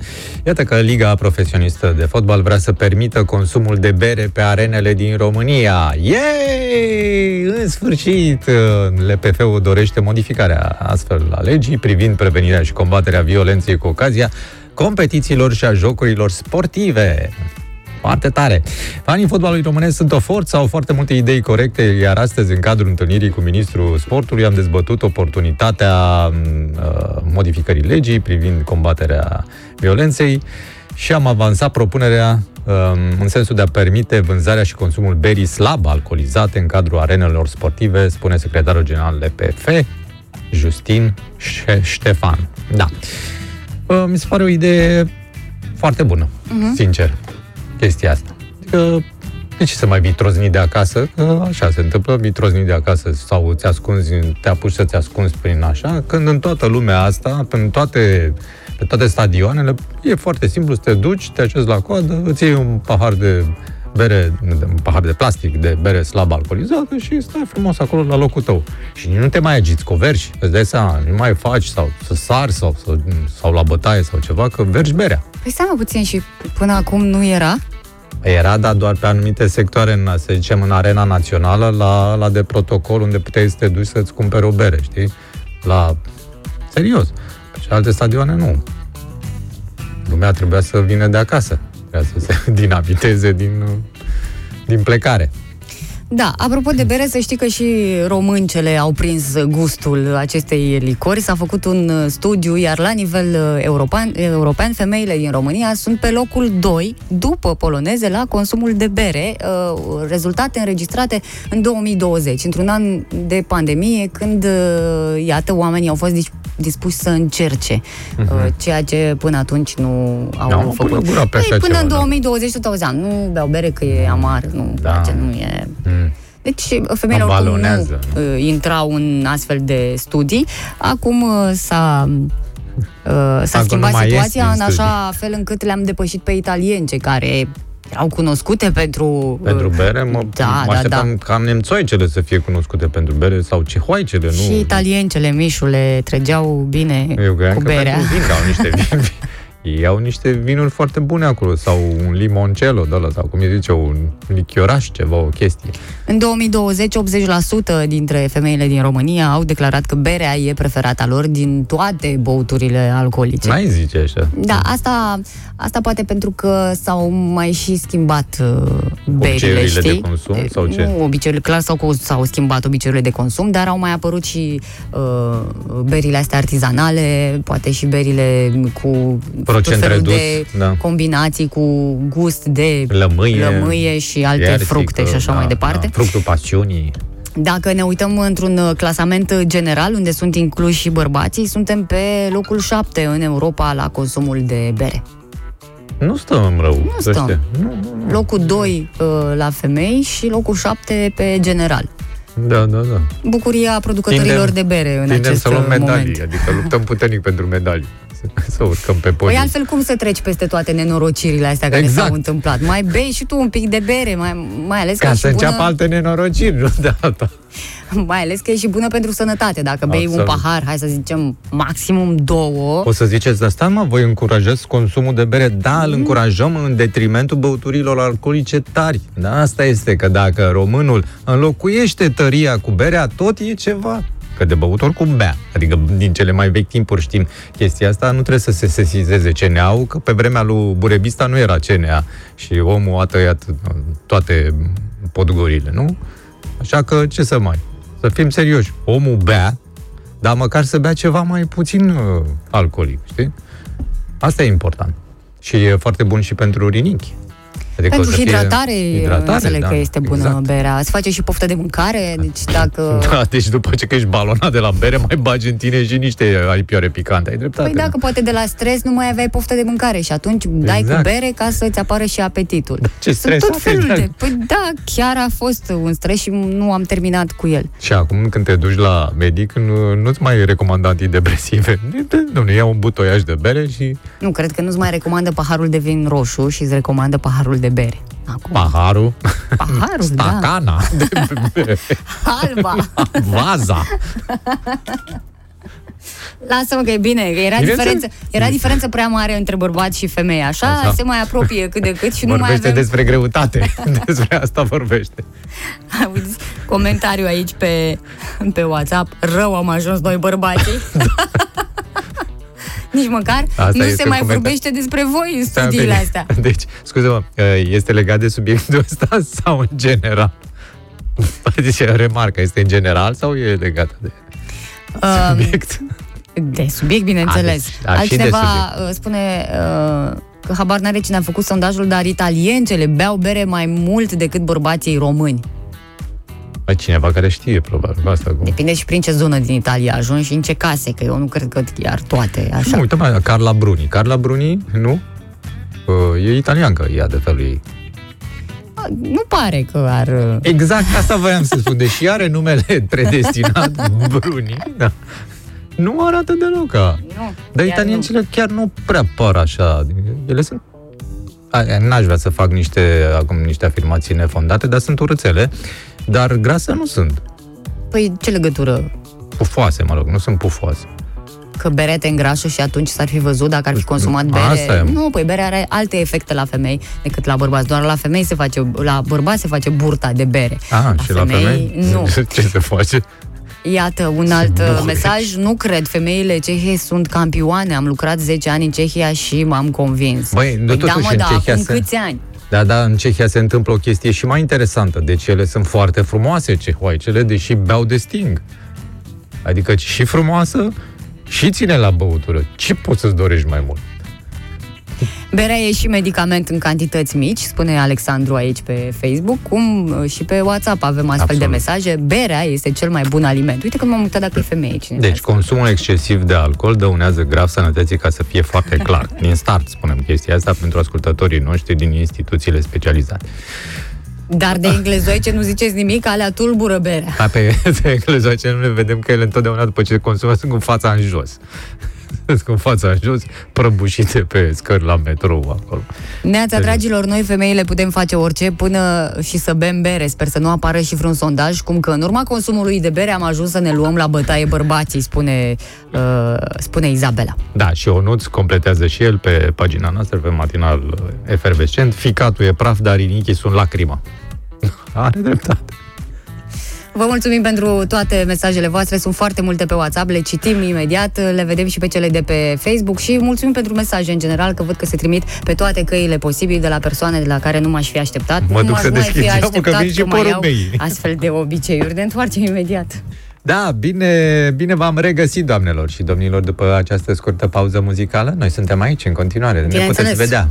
iată că Liga Profesionistă de Fotbal vrea să permită consumul de bere pe arenele din România. Yay! În sfârșit, LPF-ul dorește modificarea astfel a legii privind prevenirea și combaterea violenței cu ocazia competițiilor și a jocurilor sportive. Foarte tare. Fanii fotbalului românesc sunt o forță, au foarte multe idei corecte, iar astăzi, în cadrul întâlnirii cu ministrul sportului, am dezbătut oportunitatea uh, modificării legii privind combaterea violenței și am avansat propunerea um, în sensul de a permite vânzarea și consumul berii slab alcoolizate în cadrul arenelor sportive, spune secretarul general LPF, Justin Ștefan. Da. Uh, mi se pare o idee foarte bună, uh-huh. sincer chestia asta. Adică, de ce să mai vii troznit de acasă? Că așa se întâmplă, vii troznit de acasă sau ți ascunzi, te apuci să-ți ascunzi prin așa, când în toată lumea asta, în toate, pe toate stadioanele, e foarte simplu să te duci, te așezi la coadă, îți iei un pahar de bere, un pahar de plastic de bere slab alcoolizată și stai frumos acolo la locul tău. Și nu te mai agiți cu vergi, îți dai seama, nu mai faci sau să sari sau, sau, sau la bătaie sau ceva, că vergi berea. Păi stai mă puțin și până acum nu era? Era, dar doar pe anumite sectoare, în, să zicem, în arena națională, la, la de protocol, unde puteai să te duci să-ți cumperi o bere, știi? La... Serios. Pe alte stadioane, nu. Lumea trebuia să vină de acasă. Trebuia să se dinamiteze din, din plecare. Da, apropo de bere, să știi că și româncele au prins gustul acestei licori. S-a făcut un uh, studiu, iar la nivel uh, european, european femeile din România sunt pe locul 2, după poloneze, la consumul de bere, uh, rezultate înregistrate în 2020, într-un an de pandemie, când, iată, oamenii au fost dispuși să încerce, uh-huh. ceea ce până atunci nu au da, făcut. Până, pe Ei, până în 2020 tot auzeam, nu beau bere că e amar, nu da. place, nu e... Mm. Deci femeile oricum nu uh, intrau în astfel de studii. Acum uh, s-a uh, s-a Acum schimbat situația în așa fel încât le-am depășit pe italieni, cei care erau cunoscute pentru... Pentru bere? Mă, da, mă da, da. ca nemțoicele să fie cunoscute pentru bere sau cehoaicele, nu? Și italiencele, mișule, trăgeau bine Eu cu berea. Eu vin, au niște vin, ei au niște vinuri foarte bune acolo, sau un limoncello de ăla, sau cum îi zice, un lichioraș, ceva, o chestie. În 2020, 80% dintre femeile din România au declarat că berea e preferata lor din toate băuturile alcoolice. Mai zice așa. Da, asta, asta poate pentru că s-au mai și schimbat uh, berile, știi? de consum sau ce? Nu, obiceiurile, clar s-au, s-au schimbat obiceiurile de consum, dar au mai apărut și uh, berile astea artizanale, poate și berile cu procent redus, de da. combinații cu gust de lămâie, lămâie și alte iersică, fructe și așa da, mai departe. Da, fructul pasiunii. Dacă ne uităm într-un uh, clasament general, unde sunt incluși și bărbații, suntem pe locul 7 în Europa la consumul de bere. Nu stăm rău. Nu stăm. Nu, nu, nu. Locul 2 uh, la femei și locul 7 pe general. Da, da, da. Bucuria producătorilor tindem, de bere în acest să luăm medalii, moment. adică luptăm puternic pentru medalii. Să urcăm pe podium. Păi altfel cum să treci peste toate nenorocirile astea care exact. s-au întâmplat? Mai bei și tu un pic de bere, mai, mai ales Ca că să înceapă bună... alte nenorociri, nu de alta. Mai ales că e și bună pentru sănătate. Dacă bei Absolut. un pahar, hai să zicem, maximum două... O să ziceți de asta, mă, voi încurajez consumul de bere? Da, îl mm. încurajăm în detrimentul băuturilor alcoolice tari. Da, asta este, că dacă românul înlocuiește tăria cu berea, tot e ceva că de băut oricum bea. Adică din cele mai vechi timpuri știm chestia asta, nu trebuie să se sesizeze CNA-ul, că pe vremea lui Burebista nu era CNA și omul a tăiat toate podgorile, nu? Așa că ce să mai? Să fim serioși. Omul bea, dar măcar să bea ceva mai puțin uh, alcoolic, știi? Asta e important. Și e foarte bun și pentru rinichi. Adică Pentru hidratare, hidratare, înțeleg da, că este bună exact. berea. Se face și poftă de mâncare, deci dacă... Da, deci după ce că ești balonat de la bere, mai bagi în tine și niște alipioare picante, ai dreptate. Păi dacă poate de la stres nu mai aveai poftă de mâncare și atunci exact. dai cu exact. bere ca să-ți apară și apetitul. Da, ce stres tot felul exact. de... Păi da, chiar a fost un stres și nu am terminat cu el. Și acum când te duci la medic, nu, nu-ți mai recomandă antidepresive. Dom'le, ia un butoiaș de bere și... Nu, cred că nu-ți mai recomandă paharul de vin roșu și îți recomandă paharul de bere. Acum, Paharul, paharul, da. stacana, de bere, Alba. vaza. Lasă-mă că e bine, că era Bineînțeles. diferență, era diferență prea mare între bărbat și femeie. Așa, Așa. se mai apropie cât de cât și nu mai vorbește avem despre greutate. Despre asta vorbește. Auzi, comentariu aici pe, pe WhatsApp. Rău am ajuns noi bărbații. Nici măcar Asta nu este se mai comentariu. vorbește despre voi în Stai un studiile pic. astea. Deci, scuze-mă, este legat de subiectul ăsta sau în general? Deci, remarca, este în general sau e legată de Um, subiect? De subiect, bineînțeles. A, deci, a, și de Altcineva subiect. uh, spune uh, că habar n-are cine a făcut sondajul, dar italiencele beau bere mai mult decât bărbații români. Bă, cineva care știe, probabil, asta cu... Depinde și prin ce zonă din Italia ajungi și în ce case, că eu nu cred că chiar toate așa. Nu, uite mai, Carla Bruni. Carla Bruni, nu? Uh, E italiancă, ea de felul ei. Nu pare că ar... uh, Exact asta voiam să spun. Deși are numele predestinat Bruni, da. nu arată deloc ca... Nu, Dar chiar italiencele chiar nu prea par așa. Ele sunt... A, N-aș vrea să fac niște, acum niște afirmații nefondate, dar sunt urâțele. Dar grase nu sunt. nu. Păi ce legătură? Pufoase, mă rog, nu sunt pufoase. Că berea te îngrașă și atunci s-ar fi văzut dacă ar fi consumat bere. Asta e. Nu, păi berea are alte efecte la femei decât la bărbați. Doar la femei se face, la bărbați se face burta de bere. Ah, și la femei? Nu. Ce se face? Iată, un alt uh, bucuri. mesaj. Nu cred, femeile cehe sunt campioane. Am lucrat 10 ani în Cehia și m-am convins. Băi, păi totuși da, mă, în da, Cehia acum se- câți ani? Da, da, în Cehia se întâmplă o chestie și mai interesantă. Deci ele sunt foarte frumoase, cehoaicele, deși beau de sting. Adică și frumoasă și ține la băutură. Ce poți să-ți dorești mai mult? Berea e și medicament în cantități mici, spune Alexandru aici pe Facebook, cum uh, și pe WhatsApp avem astfel Absolut. de mesaje. Berea este cel mai bun aliment. Uite că m-am uitat dacă e femeie cine Deci, consumul excesiv de alcool dăunează grav sănătății, ca să fie foarte clar. Din start spunem chestia asta pentru ascultătorii noștri din instituțiile specializate. Dar de englezoice nu ziceți nimic, alea tulbură berea. Ca pe, pe englezoace nu le vedem că ele întotdeauna după ce consumă sunt cu fața în jos. Sunt cu fața în jos, prăbușite pe scări la metrou acolo. Neața, dragilor, noi femeile putem face orice până și să bem bere. Sper să nu apară și vreun sondaj, cum că în urma consumului de bere am ajuns să ne luăm la bătaie bărbații, spune, uh, spune Izabela. Da, și Onuț completează și el pe pagina noastră, pe matinal uh, efervescent. Ficatul e praf, dar inichii sunt lacrima. Are dreptate. Vă mulțumim pentru toate mesajele voastre, sunt foarte multe pe WhatsApp, le citim imediat, le vedem și pe cele de pe Facebook și mulțumim pentru mesaje în general, că văd că se trimit pe toate căile posibile de la persoane de la care nu m-aș fi așteptat. Mă nu duc m-aș să mai deschid fi geamul, că așteptat vin și mai iau porumbei. astfel de obiceiuri. Ne întoarcem imediat. Da, bine, bine v-am regăsit, doamnelor și domnilor, după această scurtă pauză muzicală. Noi suntem aici în continuare, ne puteți Bineînțeles. vedea.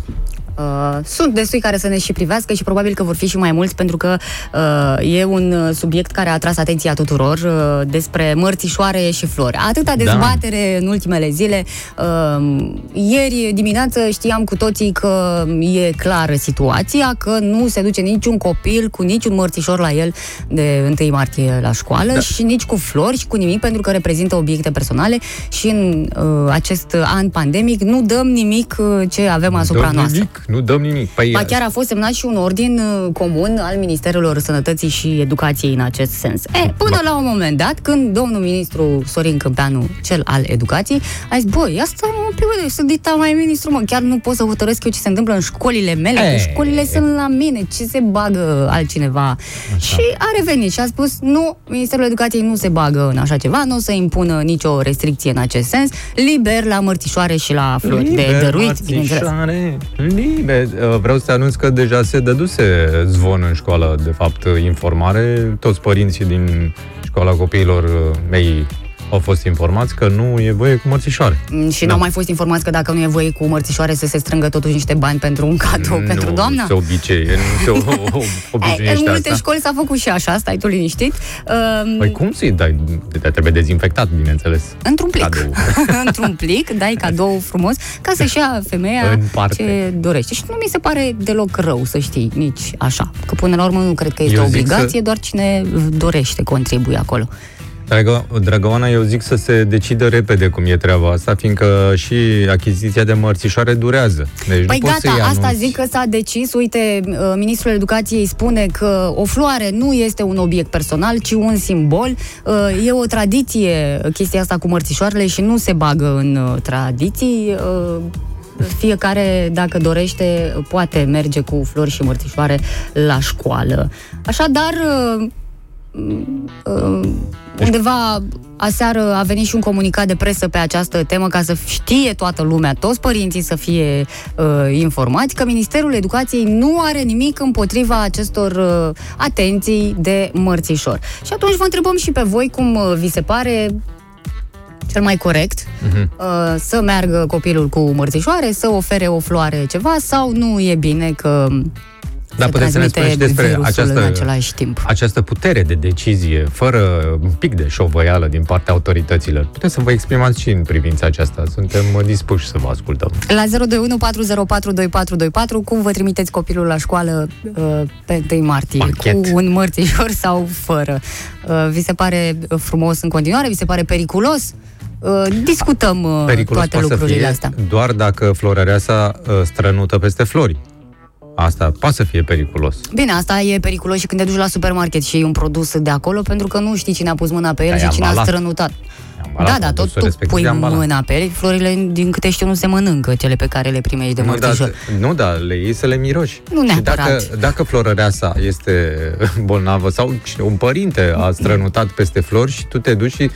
Uh, sunt destui care să ne și privească și probabil că vor fi și mai mulți pentru că uh, e un uh, subiect care a atras atenția tuturor uh, despre mărțișoare și flori. Atâta Da. dezbatere în ultimele zile. Uh, ieri dimineață știam cu toții că e clară situația, că nu se duce niciun copil cu niciun mărțișor la el de 1 martie la școală Da. și nici cu flori și cu nimic pentru că reprezintă obiecte personale și în uh, acest an pandemic nu dăm nimic uh, ce avem asupra dăm noastră. nimic, nu dăm nimic. Păi, Ba chiar a fost semnat și un ordin uh, comun al Ministerelor Sănătății și Educației în acest sens. E, până la un moment dat, când domnul ministru Sorin Câmpeanu, cel al educației, a zis, băi, asta un pic, bă, sunt dita mai ministru, mă, chiar nu pot să hotărăsc eu ce se întâmplă în școlile mele, E. că școlile sunt la mine, ce se bagă altcineva. Și a revenit și a spus, nu, Ministerul Educației nu se bagă în așa ceva, nu o să impună nicio restricție în acest sens, liber la mărțișoare și la flori de dăruit, bineînțeles. marțișoare, Liber. Uh, Vreau să te anunț că deja se dăduse zvon în școală, de fapt, informare. Toți părinții din școala copiilor uh, mei au fost informați că nu e voie cu mărțișoare. Mm, Și Da. n-au mai fost informați că dacă nu e voie cu mărțișoare să se strângă totuși niște bani pentru un cadou pentru nu doamna? se obicei, nu se o- o- Eh, în obișnuiește multe asta. școli s-a făcut și așa, stai tu liniștit. Uh, Păi cum să-i dai? De- Trebuie dezinfectat, bineînțeles. într-un plic. Cadou. într-un plic, dai cadou frumos, ca să-și ia femeia În parte. ce dorește. Și nu mi se pare deloc rău să știi, nici așa. Că până la urmă nu cred că este Eu o zic obligație, să- doar cine dorește contribuie acolo. Dragă, Dragăoana, eu zic să se decidă repede cum e treaba asta, fiindcă și achiziția de mărțișoare durează. Deci Păi nu poți gata, să-i asta anunți. zic că s-a decis. Uite, uh, ministrul educației spune că o floare nu este un obiect personal, ci un simbol. Uh, E o tradiție uh, chestia asta cu mărțișoarele și nu se bagă în uh, tradiții. Uh, Fiecare, dacă dorește, poate merge cu flori și mărțișoare la școală. Așadar, uh, uh, undeva aseară a venit și un comunicat de presă pe această temă ca să știe toată lumea, toți părinții să fie uh, informați că Ministerul Educației nu are nimic împotriva acestor uh, atenții de mărțișor. Și atunci vă întrebăm și pe voi cum uh, vi se pare cel mai corect uh, să meargă copilul cu mărțișoare, să ofere o floare ceva sau nu e bine că Da, se puteți să ne transmite spuneți și despre virusul această, în același timp. această putere de decizie, fără un pic de șovăială din partea autorităților. Puteți să vă exprimați și în privința aceasta. Suntem uh, dispuși să vă ascultăm. La 021404224, cum vă trimiteți copilul la școală uh, pe 1 martie? Pachet. Cu un mărțișor sau fără? Uh, vi se pare frumos în continuare? Vi se pare periculos? Uh, discutăm uh, Periculos toate poate să lucrurile fie astea. doar dacă florăreasa uh, strănută peste flori. Asta poate să fie periculos. Bine, asta e periculos și când te duci la supermarket și iei un produs de acolo, pentru că nu știi cine a pus mâna pe el Dar e și cine a ambalat. strănutat. ambalat, Da, da, tot produsul tu respectiv pui e ambalat. mâna pe ele. Florile, din câte știu, nu se mănâncă, cele pe care le primești de Nu, da, mărțișor. nu, da, le iei să le miroși. Nu Și neapărat. dacă, dacă florăreasa este bolnavă sau un părinte a strănutat peste flori și tu te duci și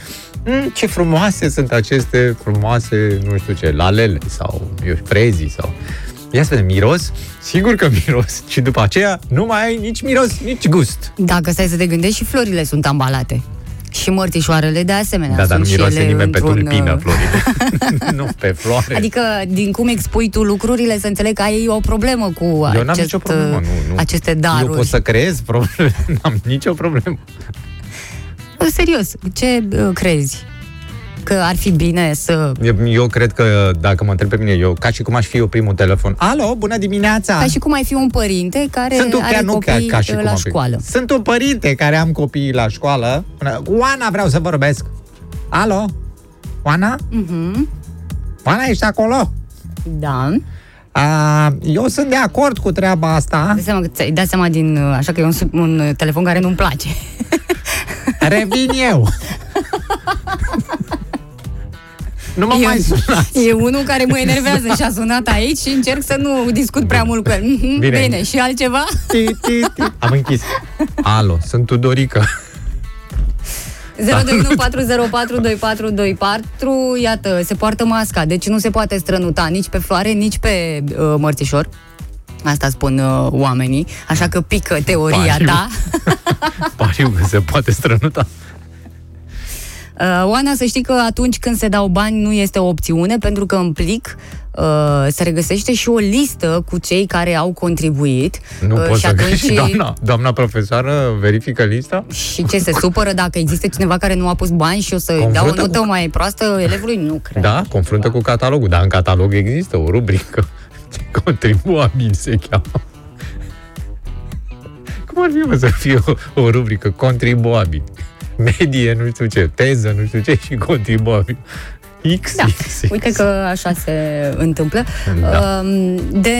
"Mm, ce frumoase sunt aceste frumoase, nu știu ce, lalele sau eu, știu, frezii sau... Ia să vedem, miros? Sigur că miros. Și după aceea nu mai ai nici miros, nici gust. Dacă stai să te gândești, și florile sunt ambalate. Și mărțișoarele de asemenea. Da, dar nu sunt și miroase ele nimeni pe într-un, tulpină uh, florile. nu pe floare. Adică, din cum expui tu lucrurile, să înțeleg că ai o problemă cu Eu n-am acest, nicio problemă, uh, nu, nu. aceste Eu daruri. pot să creez probleme, n-am nicio problemă. Serios, ce uh, crezi? Că ar fi bine să... Eu, eu cred că, dacă mă întreb pe mine, eu, ca și cum aș fi eu primul telefon. Alo, bună dimineața! Ca și cum ai fi un părinte care Sunt un, are chiar nu ca, copii ca și uh, cum la am fi. școală. Sunt un părinte care am copii la școală. Oana, vreau să vorbesc. Alo? Oana? Mhm. Oana, ești acolo? Da. A, eu sunt de acord cu treaba asta. Dai seama că ți-ai dat seama din... uh, Așa că e un, sub- un uh, telefon care nu-mi place. Revin eu. nu mă E- mai sunați. E unul care mă enervează și a sunat aici și încerc să nu discut prea mult cu el. Mhm, Bine. Bine, și altceva? Ti, ti, ti. Am închis. Alo, sunt Tudorica. 02140422424 Iată, se poartă masca, deci nu se poate strănuta nici pe floare, nici pe uh, mărțișor. Asta spun uh, oamenii, așa că pică teoria Pariu. ta. Pariu că se poate strănuta. Uh, Oana, să știi că atunci când se dau bani nu este o opțiune, pentru că în plic uh, se regăsește și o listă cu cei care au contribuit. Nu uh, pot și să atunci și doamna, doamna profesoară verifică lista? Și ce se supără dacă există cineva care nu a pus bani și o să dau o Confruntă notă cu- mai proastă elevului? Nu cred. Da, confruntă cu catalogul, dar în catalog există o rubrică contribuabil se cheamă. Cum ar fi mă, să fie o, o rubrică contribuabil? Medie, nu știu ce, teză, nu știu ce și contribuabil. X, Da, X, X. uite că așa se întâmplă. Da. Um, De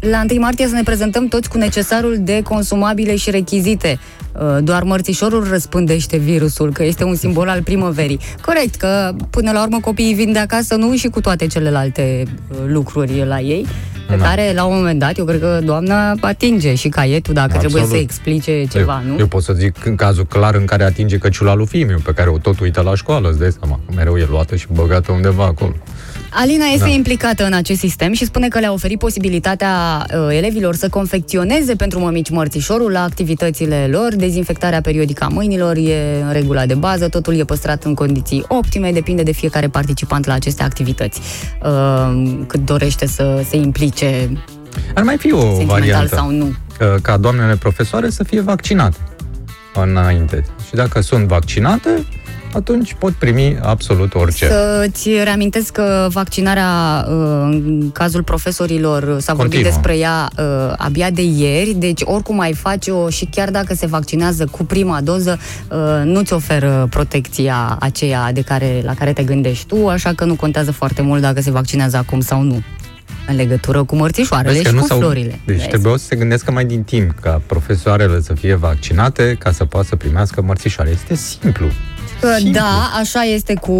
la 1 martie să ne prezentăm toți cu necesarul de consumabile și rechizite. Uh, Doar mărțișorul răspândește virusul, că este un simbol al primăverii. Corect, că până la urmă copiii vin de acasă, nu și cu toate celelalte uh, lucruri la ei, pe Da. care la un moment dat eu cred că doamna atinge și caietul dacă Absolut. trebuie să explice ceva, eu, nu? Eu pot să zic în cazul clar în care atinge căciula lui fiul meu, pe care o tot uită la școală, îți dai seama. Mereu e luată și băgată undeva acolo. Alina este Da. implicată în acest sistem și spune că le-a oferit posibilitatea uh, elevilor să confecționeze pentru mămici mărțișorul la activitățile lor. Dezinfectarea periodică a mâinilor e în regula de bază, totul e păstrat în condiții optime, depinde de fiecare participant la aceste activități. Uh, cât dorește să se implice Ar mai fi o sentimental variantă. sau nu. că- ca doamnele profesoare să fie vaccinate înainte. Și dacă sunt vaccinate, atunci pot primi absolut orice. Să-ți reamintesc că vaccinarea, uh, în cazul profesorilor, s-a vorbit Continuă. despre ea uh, abia de ieri, deci oricum ai face-o și chiar dacă se vaccinează cu prima doză, uh, nu-ți oferă protecția aceea de care, la care te gândești tu, așa că nu contează foarte mult dacă se vaccinează acum sau nu în legătură cu mărțișoarele Vezi că și nu cu s-au- florile. Deci Vezi? trebuia să se gândească mai din timp ca profesoarele să fie vaccinate ca să poată să primească mărțișoare. Este simplu. Că Simplu. Da, așa este cu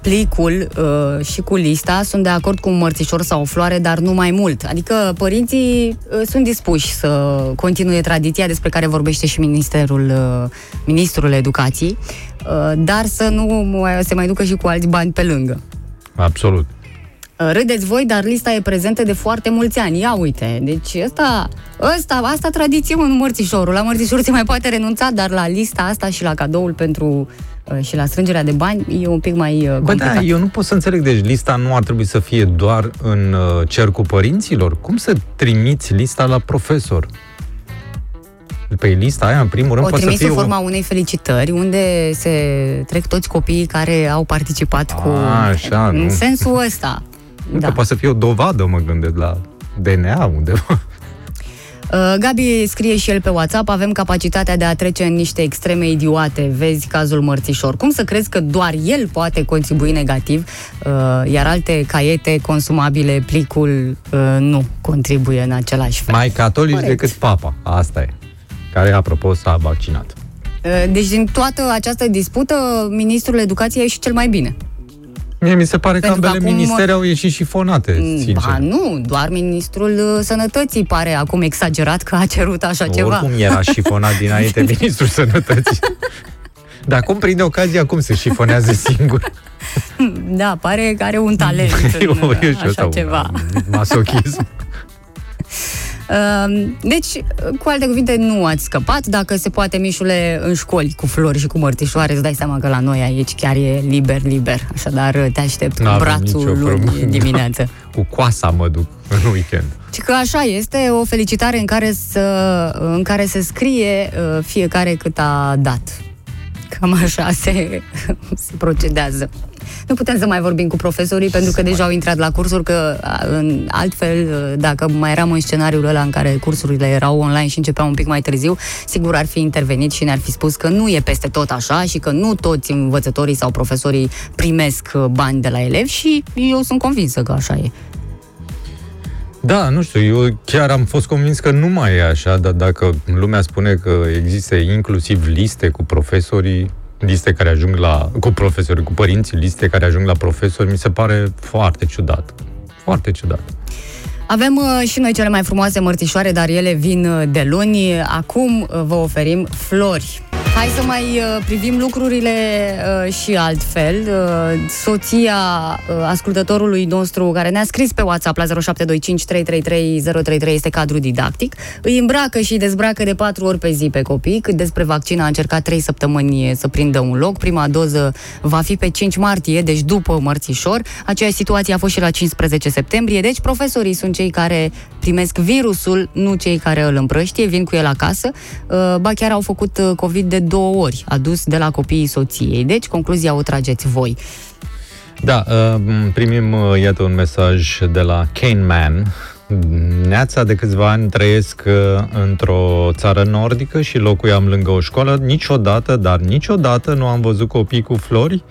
plicul uh, și cu lista. Sunt de acord cu un mărțișor sau o floare, dar nu mai mult. Adică părinții uh, sunt dispuși să continue tradiția despre care vorbește și Ministerul, uh, Ministrul Educației, uh, dar să nu mai, se mai ducă și cu alți bani pe lângă. Absolut. Uh, Râdeți voi, dar lista e prezentă de foarte mulți ani. Ia uite, deci ăsta, ăsta, asta tradiție, mă, nu mărțișorul. La mărțișor se mai poate renunța, dar la lista asta și la cadoul pentru uh, și la strângerea de bani e un pic mai uh, Bă, complicat. da, eu nu pot să înțeleg. Deci lista nu ar trebui să fie doar în uh, cercul părinților? Cum să trimiți lista la profesor? Pe lista aia, în primul rând, o poate să trimis fie în un- forma unei felicitări unde se trec toți copiii care au participat cu... A, așa, în nu. sensul ăsta. Nu, Da. că poate să fie o dovadă, mă gândesc, la DNA undeva. Uh, Gabi scrie și el pe WhatsApp, avem capacitatea de a trece în niște extreme idiote, vezi cazul mărțișor. Cum să crezi că doar el poate contribui negativ, uh, iar alte caiete consumabile, plicul, uh, nu contribuie în același fel? Mai catolici Corect. decât papa. Asta e. Care, apropo, s-a vaccinat. Uh, Deci din toată această dispută, Ministrul Educației a ieșit cel mai bine. Mie mi se pare că Pentru că ambele acum- ministere au ieșit șifonate, sincer. Ba nu, doar Ministrul uh, Sănătății pare acum exagerat că a cerut așa ceva. Oricum era șifonat dinainte ministrul sănătății. Dar cum prinde ocazia, cum se șifonează singur? Da, pare că are un talent Eu, în uh, eu știu, așa sau ceva. Masochism. Uh, Deci, cu alte cuvinte, nu ați scăpat. Dacă se poate, Mișule, în școli cu flori și cu mărțișoare, îți dai seama că la noi aici chiar e liber, liber. Așadar, te aștept cu N-avem brațul nicio luni problemă. dimineață. Cu coasa mă duc în weekend. Și că așa este, o felicitare în care, să, în care se scrie uh, fiecare cât a dat. Cam așa se, se procedează. Nu putem să mai vorbim cu profesorii pentru că deja au intrat la cursuri, că a, în altfel, uh, dacă mai eram în scenariul ăla în care cursurile erau online și începeau un pic mai târziu, sigur ar fi intervenit și ne-ar fi spus că nu e peste tot așa și că nu toți învățătorii sau profesorii primesc uh, bani de la elevi și eu sunt convinsă că așa e. Da, nu știu, eu chiar am fost convins că nu mai e așa, dar dacă lumea spune că există inclusiv liste cu profesorii, liste care ajung la, cu profesori, cu părinții, liste care ajung la profesori, mi se pare foarte ciudat. Foarte ciudat. Avem uh, și noi cele mai frumoase mărțișoare, dar ele vin uh, de luni. Acum uh, vă oferim flori. Hai să mai uh, privim lucrurile uh, și altfel. Uh, soția uh, ascultătorului nostru care ne-a scris pe WhatsApp la 0725 333 033 este cadru didactic. Îi îmbracă și îi dezbracă de patru ori pe zi pe copii. Cât despre vaccin a încercat trei săptămâni să prindă un loc. Prima doză va fi pe 5 martie, deci după mărțișor. Aceeași situație a fost și la 15 septembrie. Deci profesorii sunt cei care primesc virusul, nu cei care îl împrăștie, vin cu el acasă. Uh, Ba chiar au făcut uh, COVID de două ori, adus de la copiii soției. Deci concluzia o trageți voi. Da, uh, primim, uh, iată, un mesaj de la Kane Man. Neața de câțiva ani trăiesc uh, într-o țară nordică și locuiam lângă o școală. Niciodată, dar niciodată nu am văzut copii cu flori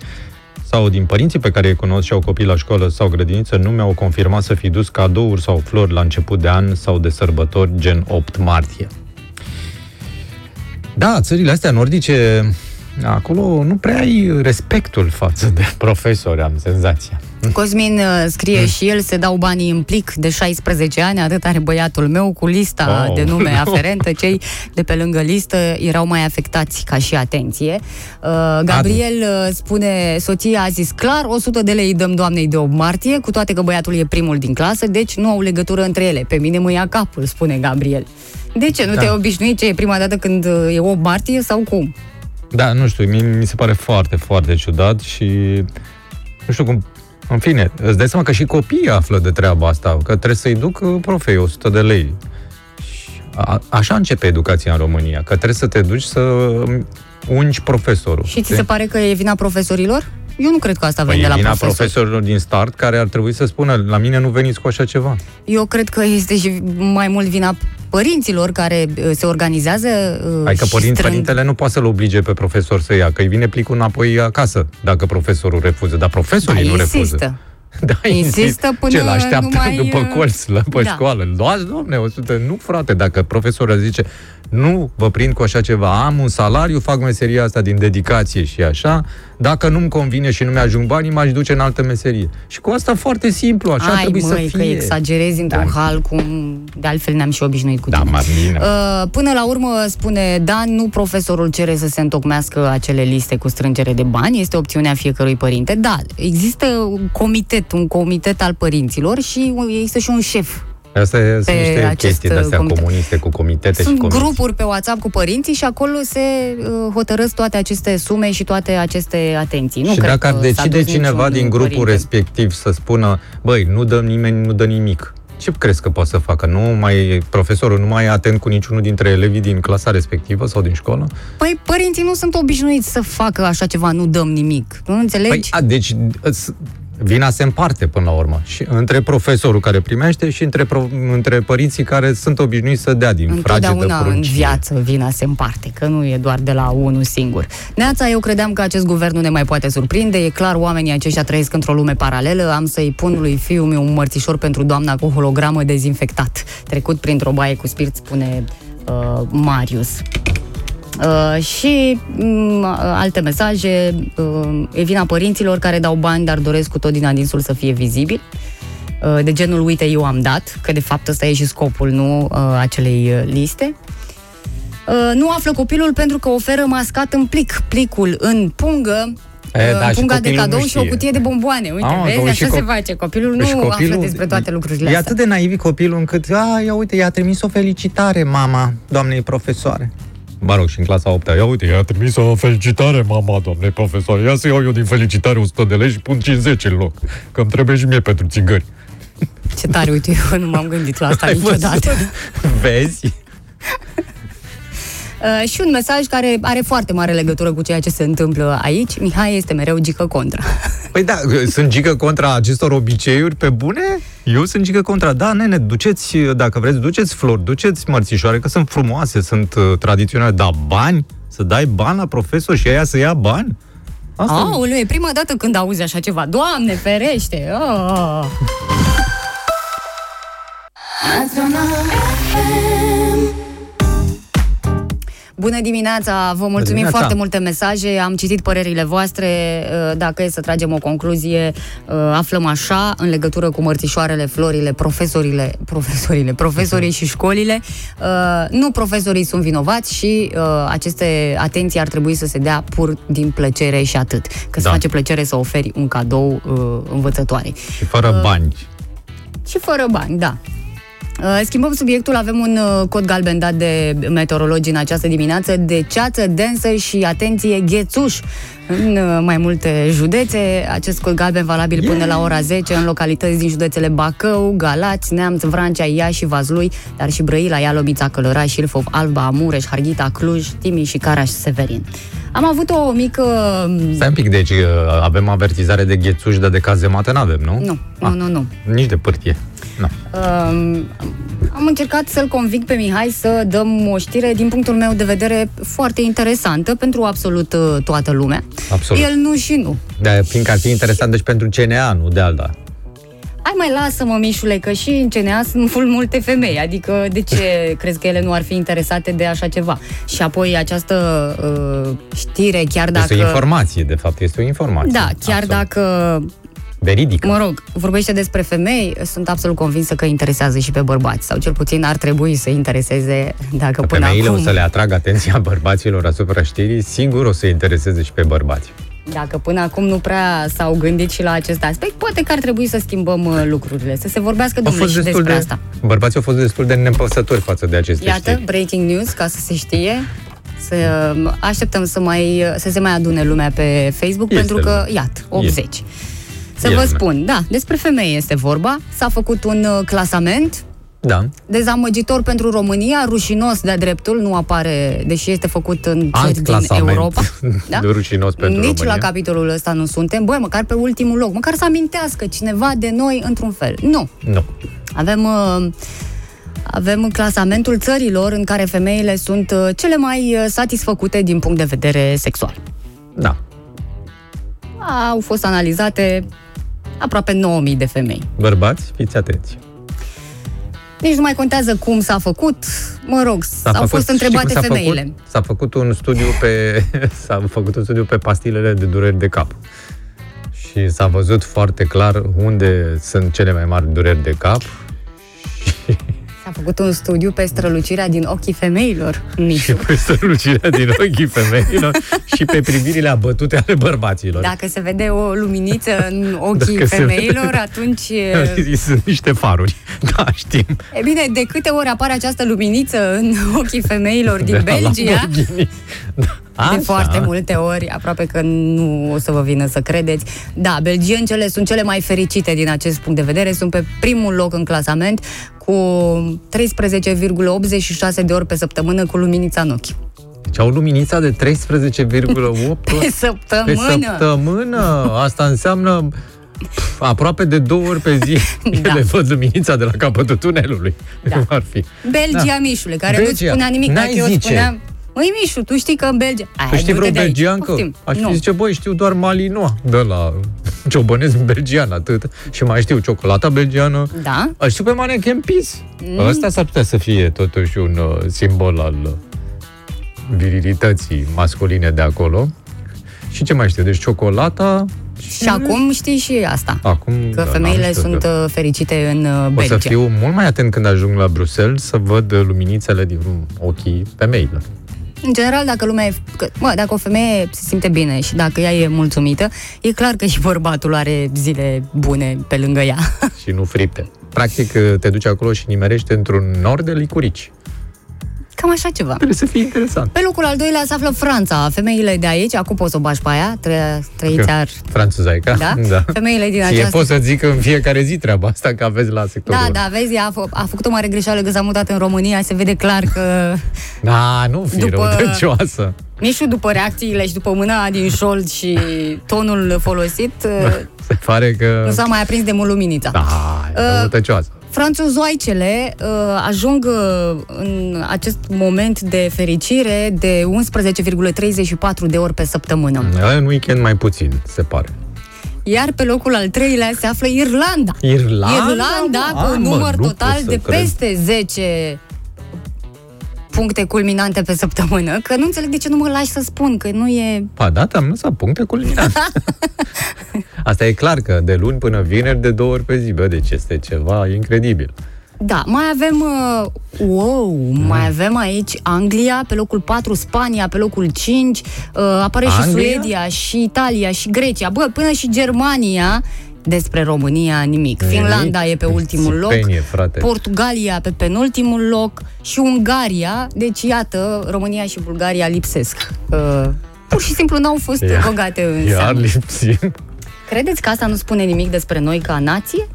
sau din părinții pe care îi cunosc și au copii la școală sau grădiniță nu mi-au confirmat să fi dus cadouri sau flori la început de an sau de sărbători gen 8 martie. Da, țările astea nordice, acolo nu prea ai respectul față de profesori, am senzația. Cosmin uh, scrie și el, se dau banii în plic de 16 ani, atât are băiatul meu, cu lista Oh, de nume no. aferentă. Cei de pe lângă listă erau mai afectați ca și atenție. Uh, Gabriel uh, spune, soția a zis clar, 100 de lei îi dăm doamnei de 8 martie, cu toate că băiatul e primul din clasă, deci nu au legătură între ele. Pe mine mă ia capul, spune Gabriel. De ce? Nu Da. te-ai obișnuit ce e prima dată când uh, e 8 martie sau cum? Da, nu știu, mi, mi se pare foarte, foarte ciudat și nu știu cum... În fine, îți dai seama că și copiii află de treaba asta, că trebuie să-i duc uh, profei 100 de lei. Și A, așa începe educația în România, că trebuie să te duci să ungi profesorul. Și ți se pare că e vina profesorilor? Eu nu cred că asta Păi vine e la vina profesor. profesorilor din start care ar trebui să spună la mine nu veniți cu așa ceva. Eu cred că este și mai mult vina părinților care uh, se organizează uh, Adică și părin, strâng... părintele nu poate să-l oblige pe profesor să ia, că îi vine plicul înapoi acasă dacă profesorul refuză, dar profesorii Da, nu refuză. insistă. Da, Insistă până Ce, l-așteaptă nu mai, după uh, colț la pe da. școală. Luați, domne, 100. Nu, frate, dacă profesorul zice nu vă prind cu așa ceva, am un salariu, fac meseria asta din dedicație și așa, dacă nu-mi convine și nu mi-ajung banii, m-aș duce în altă meserie. Și cu asta foarte simplu, așa Ai, trebuie măi, să că fie. exagerezi într-un Da. hal cum de altfel ne-am și obișnuit cu Da, tine. mai bine. Uh, Până la urmă, spune Dan, nu profesorul cere să se întocmească acele liste cu strângere de bani, este opțiunea fiecărui părinte. Da, există un comitet, un comitet al părinților și există și un șef. Asta e, sunt pe niște acest, chestii de-astea comitet. comuniste cu comitete și Sunt comisii. grupuri pe WhatsApp cu părinții și acolo se uh, hotărăsc toate aceste sume și toate aceste atenții. Nu și cred dacă ar că s-a decide dus cineva niciun din grupul părinte. respectiv să spună, băi, nu dă nimeni, nu dă nimic, ce crezi că poate să facă? Nu mai, profesorul nu mai e atent cu niciunul dintre elevii din clasa respectivă sau din școală? Păi părinții nu sunt obișnuiți să facă așa ceva, nu dăm nimic. Nu înțelegi? Păi, a, deci îți- vina se împarte până la urmă. Și între profesorul care primește și între, pro, între părinții care sunt obișnuiți să dea din frage de Întotdeauna în pruncie. viață vina se împarte, că nu e doar de la unul singur. Neața, eu credeam că acest guvern nu ne mai poate surprinde, e clar, oamenii aceștia trăiesc într-o lume paralelă, am să-i pun lui fiul meu un mărțișor pentru doamna cu hologramă dezinfectat, trecut printr-o baie cu spirit, spune uh, Marius. Uh, și um, alte mesaje, uh, e vina părinților care dau bani, dar doresc cu tot din adinsul să fie vizibil. Uh, de genul, uite, eu am dat, că de fapt ăsta e și scopul, nu uh, acelei uh, liste. Uh, nu află copilul pentru că oferă mascat în plic, plicul în pungă, E, uh, da, în și punga de copilul cadou nu și o știe. cutie de bomboane. Uite, Ah, vezi, că așa și se cop- face. Copilul Deci nu află despre toate lucrurile E astea. atât de naiv copilul încât, a, ia uite, i-a trimis o felicitare mama doamnei profesoare. Mă rog, și în clasa 8 ia uite, i-a trimis o felicitare mama doamnei profesoare. Ia să iau eu din felicitare 100 de lei și pun 50 în loc. Că îmi trebuie și mie pentru țigări. Ce tare, uite, eu nu m-am gândit la asta Ai niciodată. văzut? Vezi? Uh, și un mesaj care are foarte mare legătură cu ceea ce se întâmplă aici. Mihai este mereu gică contra. Păi da, sunt gică contra acestor obiceiuri pe bune? Eu sunt gică contra. Da, nene, duceți, dacă vreți, duceți flori, duceți mărțișoare, că sunt frumoase, sunt uh, tradiționale. Da, bani? Să dai bani la profesor și ea să ia bani? Asta Aoleu, e prima dată când auzi așa ceva. Doamne, ferește! Oh. Bună dimineața! Vă mulțumim dimineața! foarte multe mesaje, am citit părerile voastre. Uh, Dacă e să tragem o concluzie, uh, aflăm așa, în legătură cu mărțișoarele, florile, profesorile, profesorile, profesorii și școlile. Uh, Nu profesorii sunt vinovați și uh, aceste atenții ar trebui să se dea pur din plăcere și atât. Că îți Da. face plăcere să oferi un cadou uh, învățătoarei. Și fără bani. Și fără bani, da. Uh, Schimbăm subiectul, avem un uh, cod galben dat de meteorologi în această dimineață de ceață densă și, atenție, ghețuș în uh, mai multe județe. Acest cod galben valabil yeah. până la ora 10 în localități din județele Bacău, Galați, Neamț, Vrancea, Iași, Vazlui, dar și Brăila, Ialomița, Călăraș, Ilfov, Alba, Amureș, Harghita, Cluj, Timiș și Caraș, Severin. Am avut o mică... um, Stai un pic, deci uh, avem avertizare de ghețuși, dar de cazemate n-avem, nu? Nu, nu, Ah, nu, nu. Nici de pârtie. Nu. Um, am încercat să-l convinc pe Mihai să dăm o știre, din punctul meu de vedere, foarte interesantă pentru absolut uh, toată lumea. Absolut. El nu și nu. Da, fiindcă ar fi interesant deci pentru CNA, nu de alta. Hai mai lasă-mă, Mișule, că și în CNA sunt mult multe femei, adică de ce crezi că ele nu ar fi interesate de așa ceva? Și apoi această uh, știre, chiar dacă... Este o informație, de fapt, este o informație. Da, chiar Absolut. dacă Veridică. Mă rog, vorbește despre femei, sunt absolut convinsă că interesează și pe bărbați, sau cel puțin ar trebui să intereseze dacă Că până femeile acum... o să le atragă atenția bărbaților asupra știrii, sigur o să intereseze și pe bărbați. Dacă până acum nu prea s-au gândit și la acest aspect, poate că ar trebui să schimbăm uh, lucrurile, să se vorbească Au domnule fost și destul despre de, asta. bărbații au fost destul de nepăsători față de aceste Iată, știri. breaking news, ca să se știe. Să așteptăm să, mai, să se mai adune lumea pe Facebook, Este pentru că, lume. iată, 80. Să E vă lume. spun, da, despre femei este vorba. S-a făcut un uh, clasament Da. Dezamăgitor pentru România, rușinos de dreptul, nu apare, deși este făcut în Alt țări din clasament Europa. da? rușinos pentru Nici România. la capitolul ăsta nu suntem. Băi, măcar pe ultimul loc, măcar să amintească cineva de noi într-un fel. Nu. Nu. Avem, uh, avem clasamentul țărilor în care femeile sunt uh, cele mai uh, satisfăcute din punct de vedere sexual. Da. Au fost analizate aproape 9000 de femei. Bărbați, fiți atenți. Nici nu mai contează cum s-a făcut, mă rog, S-a au făcut- fost știi întrebate cum s-a femeile. Făcut? S-a făcut un studiu pe s-a făcut un studiu pe pastilele de dureri de cap. Și s-a văzut foarte clar unde sunt cele mai mari dureri de cap S-a făcut un studiu pe strălucirea din ochii femeilor. Nici. și pe strălucirea din ochii femeilor și pe privirile abătute ale bărbaților. Dacă se vede o luminiță în ochii Dacă se femeilor, vede- atunci... e- Sunt niște faruri. Da, știm. E bine, de câte ori apare această luminiță în ochii femeilor din De la Belgia, Lamborghini. Da. De Așa. foarte multe ori, aproape că nu o să vă vină să credeți. Da, belgiencele sunt cele mai fericite din acest punct de vedere, sunt pe primul loc în clasament cu 13,86 de ori pe săptămână cu luminița în ochi. Deci au luminița de 13,8 Pe săptămână! Pe săptămână. Asta înseamnă pf, aproape de două ori pe zi. Da. Le văd luminița de la capătul tunelului. Da. Cum ar fi. Belgia, Da. Mișule, care Belgia. nu spunea nimic. N-ai Dacă eu zice. spuneam, Măi, Mișu, tu știi că în Belgia... Ai, Tu știi du-te vreo de aici. belgiancă? Poftim. Aș Nu. fi zice, băi, știu doar malinoa de la ciobănesc belgian, atât. Și mai știu ciocolata belgiană. Da? Aș știu pe Mannequin Peace. Mm. Ăsta s-ar putea să fie totuși un uh, simbol al uh, virilității masculine de acolo. Și ce mai știu? Deci ciocolata... Și acum știi și asta. Acum, Că da, femeile n-am știut sunt că- uh, fericite în uh, O Belgia. să fiu mult mai atent când ajung la Bruxelles să văd uh, luminițele din ochii femeilor. În general, dacă lumea e, că, mă, dacă o femeie se simte bine și dacă ea e mulțumită, e clar că și bărbatul are zile bune pe lângă ea. și nu fripte. Practic, uh, te duci acolo și nimerești într-un nor de licurici. Cam așa ceva. Trebuie să fie interesant. Pe locul al doilea se află Franța. Femeile de aici, acum poți să o bași pe aia, tre- trăiți ar... Franțuzaica. Da? da. Femeile din Ție această... pot să zic în fiecare zi treaba asta, că aveți la sectorul Da, unu. da, vezi, a, fă, a făcut o mare greșeală că s-a mutat în România, se vede clar că Da, nu fi După- răutăcioasă. Mișu, după reacțiile și după mâna din șold și tonul folosit, Se pare că... nu s-a mai aprins de mult luminița. Da, e Uh, răutăcioasă. Franțuzoaicele uh, ajung uh, în acest moment de fericire de 11,34 de ori pe săptămână. În weekend mai puțin, se pare. Iar pe locul al treilea se află Irlanda. Irlanda? Irlanda mă? cu Ah, un mă, număr nu total pot să de cred. peste 10 puncte culminante pe săptămână, că nu înțeleg de ce nu mă lași să spun, că nu e... Pa, da, am lăsat puncte culminante. Asta e clar că de luni până vineri de două ori pe zi, bă, deci este ceva incredibil. Da, mai avem, uh, wow, Mm. mai avem aici Anglia pe locul 4, Spania pe locul 5, uh, apare și Anglia? Suedia, și Italia, și Grecia, bă, până și Germania, despre România nimic. Nimic? Finlanda e pe ultimul loc, Țipenie, frate. Portugalia pe penultimul loc și Ungaria, deci iată, România și Bulgaria lipsesc. Uh, pur și simplu n-au fost Ia- băgate în Iar seamă. lipsim. Credeți că asta nu spune nimic despre noi ca nație?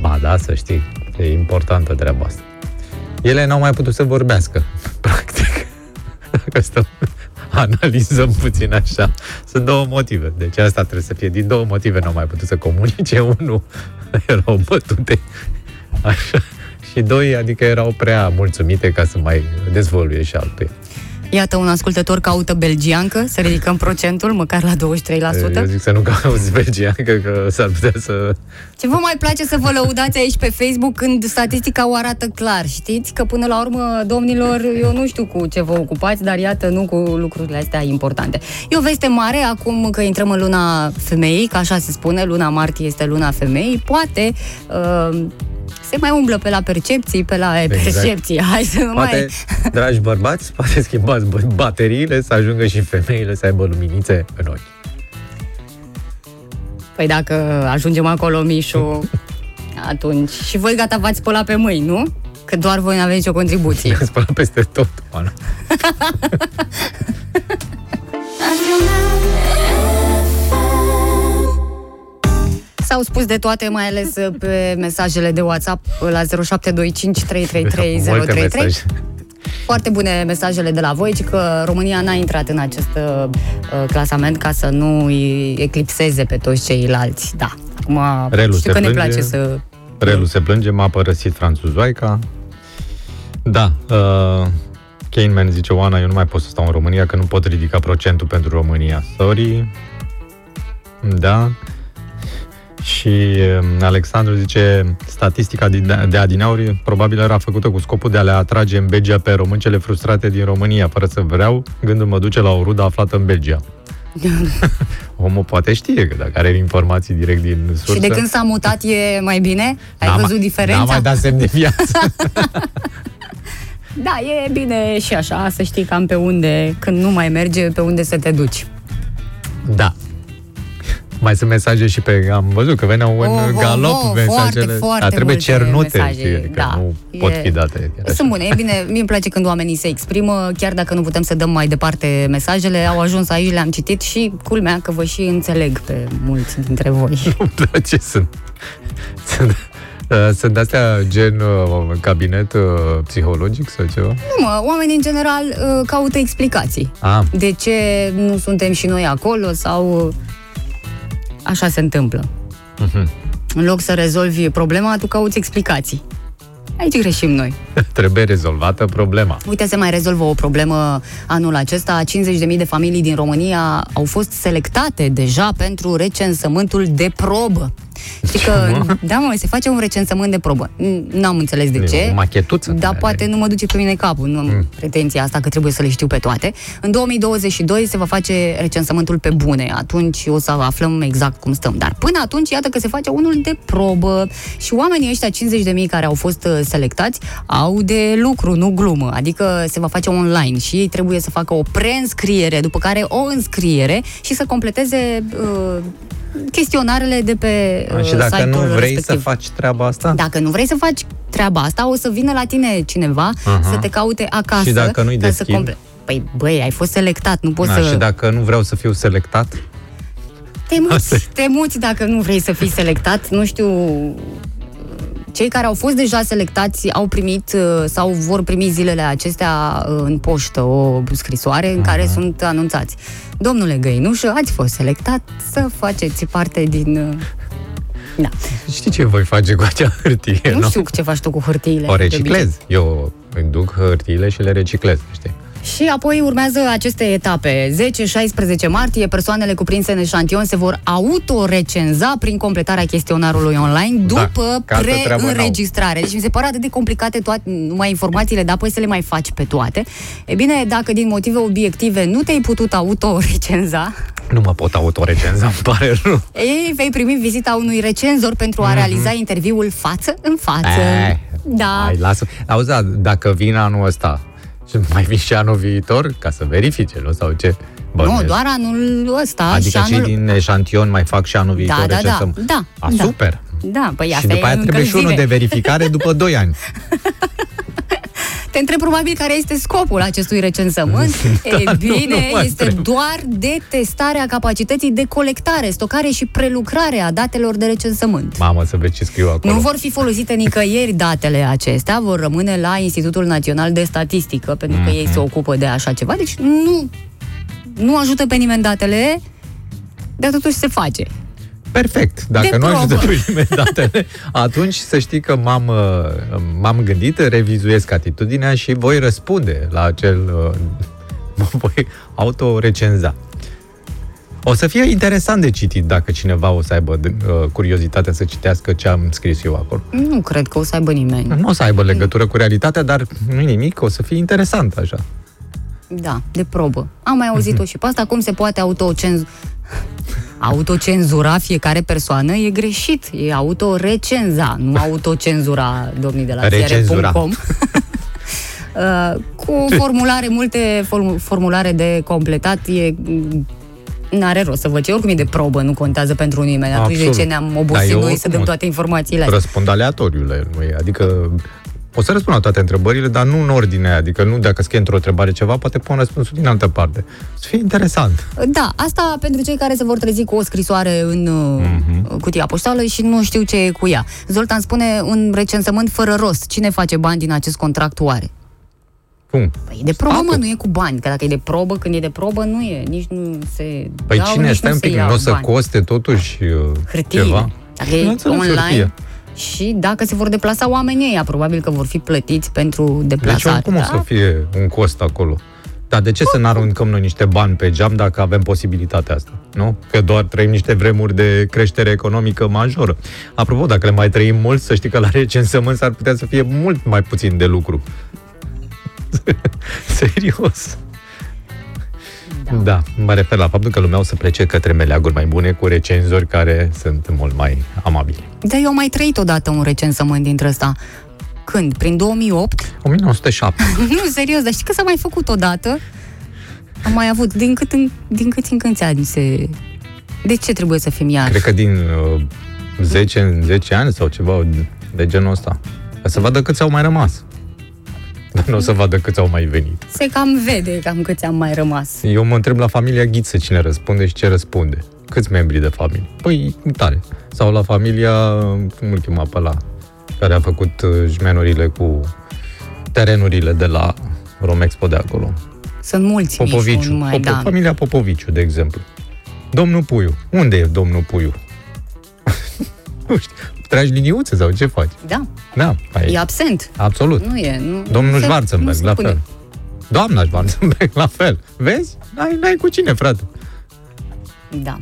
Ba da, să știi, e importantă treaba asta. Ele n-au mai putut să vorbească, practic. Dacă stăm, analizăm puțin așa, sunt două motive. Deci asta trebuie să fie, din două motive n-au mai putut să comunice. Unul, erau bătute, așa, și doi, adică erau prea mulțumite ca să mai dezvăluie și altul. Iată, un ascultător caută belgiancă, să ridicăm procentul măcar la 23%. Eu zic să nu cauți belgiancă, că s-ar putea să... Ce vă mai place să vă lăudați aici pe Facebook când statistica o arată clar, știți? Că până la urmă, domnilor, eu nu știu cu ce vă ocupați, dar iată, nu cu lucrurile astea importante. E o veste mare, acum că intrăm în luna femeii, că așa se spune, luna martie este luna femeii, poate uh, se mai umblă pe la percepții, pe la Exact. percepții. Hai să nu Poate, mai... dragi bărbați, poate schimbați bă- bateriile să ajungă și femeile să aibă luminițe în ochi. Păi dacă ajungem acolo, Mișu, atunci... Și voi gata v-ați spălat pe mâini, nu? Că doar voi n-aveți nicio contribuție. Ne spălăm peste tot, Oana. S-au spus de toate, mai ales pe mesajele de WhatsApp la 0725 Foarte bune mesajele de la voi, ci că România n-a intrat în acest uh, uh, clasament ca să nu îi eclipseze pe toți ceilalți. Da. Acum, Relu știu se că ne plânge. place să... Relu se plânge, m-a părăsit franțuzoaica. Da, uh, Kahneman zice, Oana, eu nu mai pot să stau în România, că nu pot ridica procentul pentru România. Sorry. Da. Și um, Alexandru zice, statistica din- de adineauri probabil era făcută cu scopul de a le atrage în Belgia pe româncele frustrate din România, fără să vreau, gândul mă duce la o rudă aflată în Belgia. Omul poate știe că dacă are informații direct din sursă... Și de când s-a mutat e mai bine? Ai N-a văzut mai- diferența? N-a mai dat semn de viață. Da, e bine și așa, să știi cam pe unde, când nu mai merge, pe unde să te duci. Da. Mai sunt mesaje și pe... Am văzut că veneau în Oh, oh, galop oh, mesajele. foarte, foarte Dar trebuie multe cernute, mesaje, știi, că da. nu E- pot fi date. chiar așa. Sunt bune, e bine, mie îmi place când oamenii se exprimă, chiar dacă nu putem să dăm mai departe mesajele, au ajuns aici, le-am citit și culmea că vă și înțeleg pe mulți dintre voi. Nu-mi place, sunt... Sunt, uh, sunt astea gen uh, cabinet uh, psihologic sau ceva? Nu mă, oamenii în general uh, caută explicații. Ah, De ce nu suntem și noi acolo sau așa se întâmplă. mhm. În loc să rezolvi problema, tu cauți explicații. Aici greșim noi. trebuie rezolvată problema. Uite, se mai rezolvă o problemă anul acesta. 50.000 de familii din România au fost selectate deja pentru recensământul de probă. Știi că, da mă, se face un recensământ de probă. N- N-am înțeles de E ce. o machetuță Dar care- poate nu mă duce pe mine capul, nu am Mm. pretenția asta că trebuie să le știu pe toate. În 2022 se va face recensământul pe bune, atunci o să aflăm exact cum stăm. Dar până atunci, iată că se face unul de probă și oamenii ăștia, 50.000 care au fost uh, selectați, au de lucru, nu glumă. Adică se va face online și ei trebuie să facă o preînscriere, după care o înscriere și să completeze uh, chestionarele de pe uh, și dacă nu site-ul vrei respectiv. să faci treaba asta? Dacă nu vrei să faci treaba asta, o să vină la tine cineva Aha. să te caute acasă. Și dacă nu-i ca să deschid? comple- Păi, băi, ai fost selectat, nu poți Da, să... și dacă nu vreau să fiu selectat? Te Asta e. muți, te muți dacă nu vrei să fii selectat. Nu știu... Cei care au fost deja selectați au primit uh, sau vor primi zilele acestea uh, în poștă o scrisoare în care sunt anunțați. Domnule Găinușă, ați fost selectat să faceți parte din... uh, Da. Știi ce voi face cu acea hârtie? Nu știu ce faci tu cu hârtiile. O de obicei. reciclez. Eu îmi duc hârtiile și le reciclez, știi? Și apoi urmează aceste etape. 10-16 martie, persoanele cuprinse în eșantion se vor autorecenza prin completarea chestionarului online Da, după că altă treabă n-au. preînregistrare. Deci mi se pare atât de complicate toate, numai informațiile, dar apoi să le mai faci pe toate. E bine, dacă din motive obiective nu te-ai putut autorecenza, Nu mă pot autorecenza, îmi pare rău. ei vei primi vizita unui recenzor pentru a realiza interviul față în față. Mhm. Eh, Da. Hai, lasă. Auzi, da, dacă vin anul ăsta și mai vin și anul viitor, ca să verifice, nu? Sau ce? Nu, Bănuiesc. doar anul ăsta Adică și cei anul... din eșantion mai fac și anul viitor Da, da, da, recensăm. da, A, da. super. Da, păi și asta după e aia trebuie și unul de încălzire. verificare după 2 ani. Te întreb probabil care este scopul acestui recensământ. Da, e nu, bine, nu mă este întreb. doar de testarea capacității de colectare, stocare și prelucrare a datelor de recensământ. Mamă, să vezi ce scriu acolo. Nu vor fi folosite nicăieri datele acestea, vor rămâne la Institutul Național de Statistică, pentru că Mhm. ei se ocupă de așa ceva. Deci nu, nu ajută pe nimeni datele, dar totuși se face. Perfect. Dacă De nu probă. ajută pe nimeni datele, atunci să știi că m-am, uh, m-am gândit, revizuiesc atitudinea și voi răspunde la acel... uh, Mă voi autorecenza. O să fie interesant de citit dacă cineva o să aibă uh, curiozitatea să citească ce am scris eu acolo. Nu cred că o să aibă nimeni. Nu o să aibă legătură cu realitatea, dar nu nimic, o să fie interesant așa. Da, de probă. Am mai auzit-o și pe asta, cum se poate autocenz... autocenzura fiecare persoană e greșit. E autorecenza, nu autocenzura, domnii de la Recenzura. ziare.com. Uh, cu formulare, multe form- formulare de completat, e N-are rost să văd ce, oricum e de probă, nu contează pentru nimeni. Atunci Absolut. de ce ne-am Dar obosit eu noi să oricum dăm o- toate informațiile astea? Răspund aleatoriu la el, nu e? Adică O să răspund la toate întrebările, dar nu în ordine aia. Adică nu dacă scrie într-o întrebare ceva, poate pun răspunsul din altă parte. Să fie interesant. Da, asta pentru cei care se vor trezi cu o scrisoare în Mhm. uh, cutia poștală și nu știu ce e cu ea. Zoltan spune un recensământ fără rost. Cine face bani din acest contract oare? Cum? Păi e de probă, Apă. mă, nu e cu bani. Că dacă e de probă, când e de probă, nu e. Nici nu se Păi dau, cine nici stai nu un se pic, iau nu o să bani. coste totuși uh, Hârtie. ceva? Dacă Nu e înțeleg online hârtie. Și dacă se vor deplasa oamenii ăia, probabil că vor fi plătiți pentru Deci deplasare. oricum o da? să fie un cost acolo. Dar de ce să ne aruncăm noi niște bani pe geam dacă avem posibilitatea asta? Nu? Că doar trăim niște vremuri de creștere economică majoră. Apropo, dacă le mai trăim mult, să știi că la recensământ s-ar putea să fie mult mai puțin de lucru. Serios. Da. da, mă refer la faptul că lumea o să plece către meleaguri mai bune cu recenzori care sunt mult mai amabili. Dar eu am mai trăit odată un recensământ dintre ăsta. Când? Prin 2008? 1907. nu, serios, dar știi că s-a mai făcut odată? Am mai avut, din cât în, din cât în câți ani se... De ce trebuie să fim iar? Cred că din uh, 10 în 10 ani sau ceva de genul ăsta. Ca să vadă câți au mai rămas. Dar nu o să vadă câți au mai venit. Se cam vede cam câți am mai rămas. Eu mă întreb la familia Ghiță cine răspunde și ce răspunde. Câți membri de familie? Păi, tare. Sau la familia, cum îl chema pe la care a făcut uh, jmenurile cu terenurile de la Romexpo de acolo. Sunt mulți Popoviciu. mici, nu mai, Popo- da. Familia Popoviciu, de exemplu. Domnul Puiu. Unde e domnul Puiu? nu știu. Tragi liniuțe sau ce faci? Da, Da, păi, e absent. absolut. Nu e. Nu, Domnul nu se- nu Schwarzenberg, se la pune. fel. Doamna Schwarzenberg, la fel. Vezi? N-ai, n-ai cu cine, frate. Da.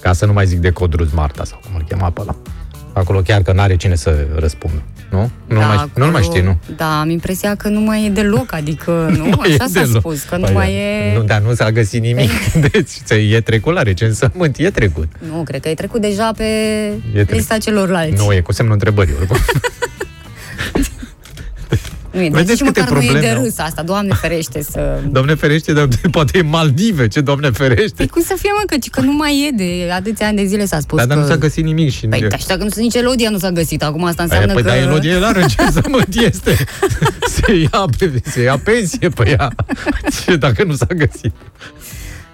Ca să nu mai zic de Codruz Marta sau cum îl chema pe ăla. Acolo chiar că n-are cine să răspundă. Nu? Nu, da, mai, nu mai știi, nu? Da, am impresia că nu mai e deloc, adică, nu? Nu e Așa s-a deloc. spus, că nu Păi mai da. e... Nu, dar nu s-a găsit nimic. Deci ți- e trecut la recensământ, e trecut. Nu, cred că e trecut deja pe trecut. lista celorlalți. Nu, e cu semnul întrebării oricum. Nu e, Vedeți deci câte măcar nu e de probleme au? râs asta, Doamne ferește să... Doamne ferește, dar poate e Maldive, ce Doamne ferește. Păi cum să fie, mă, că, că nu mai e de atâția ani de zile s-a spus Dar, dar că... nu s-a găsit nimic și... Păi, dar și dacă nu sunt nici Elodia, nu s-a găsit. Acum asta Păi, înseamnă păi că... da, Elodie la recensământ este. Se ia, pe, se ia pensie pe ea. Ce dacă nu s-a găsit?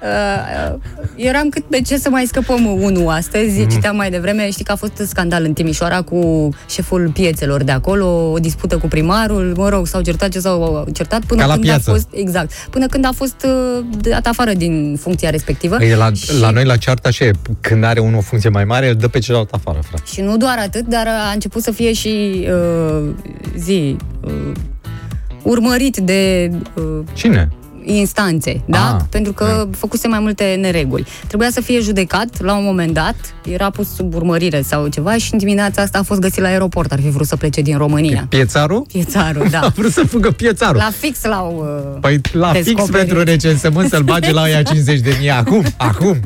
Uh, eram cât pe ce să mai scăpăm unul astăzi. Mhm. Mm. Citeam mai devreme, știi că a fost scandal în Timișoara cu șeful piețelor de acolo, o dispută cu primarul, mă rog, s-au certat ce s-au certat până Ca la când piață. a fost, exact, până când a fost uh, dat afară din funcția respectivă. E la, Și- la noi la ceartă așa e, când are unul o funcție mai mare, îl dă pe celălalt afară, frate. Și nu doar atât, dar a început să fie și uh, zi uh, urmărit de uh, Cine? Instanțe, da? Ah, Pentru că făcuse mai multe nereguli. Trebuia să fie judecat la un moment dat, era pus sub urmărire sau ceva și în dimineața asta a fost găsit la aeroport, ar fi vrut să plece din România. Piețarul? Piețarul, A da. vrut să fugă piețarul. La fix l-au... Uh, Păi la fix Descoperit. pentru recensământ să-l bage la ea 50 de mii acum, acum.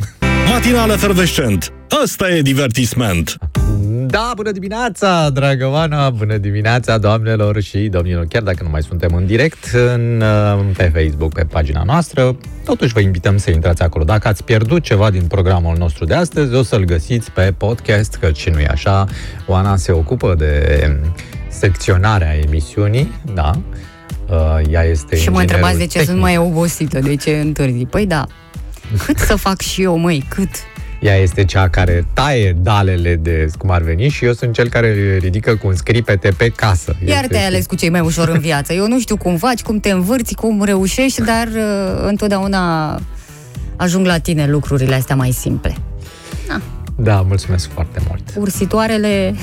Matinal efervescent. Ăsta e divertisment. Da, bună dimineața, dragă Oana, bună dimineața, doamnelor și domnilor. Chiar dacă nu mai suntem în direct în, uh, pe Facebook, pe pagina noastră, totuși vă invităm să intrați acolo. Dacă ați pierdut ceva din programul nostru de astăzi, o să-l găsiți pe podcast, că și nu e așa. Oana se ocupă de secționarea emisiunii, da. Uh, Ea este și mă inginerul întrebați de ce tehnic. sunt mai obosită, de ce întârzi. Păi da, cât să fac și eu, măi, cât? Ea este cea care taie dalele de cum ar veni și eu sunt cel care le ridică cu un scripete pe casă. Iar Este- te-ai ales cu cei mai ușor în viață. Eu nu știu cum faci, cum te învârți, cum reușești, dar uh, întotdeauna ajung la tine lucrurile astea mai simple. Da, mulțumesc foarte mult. Ursitoarele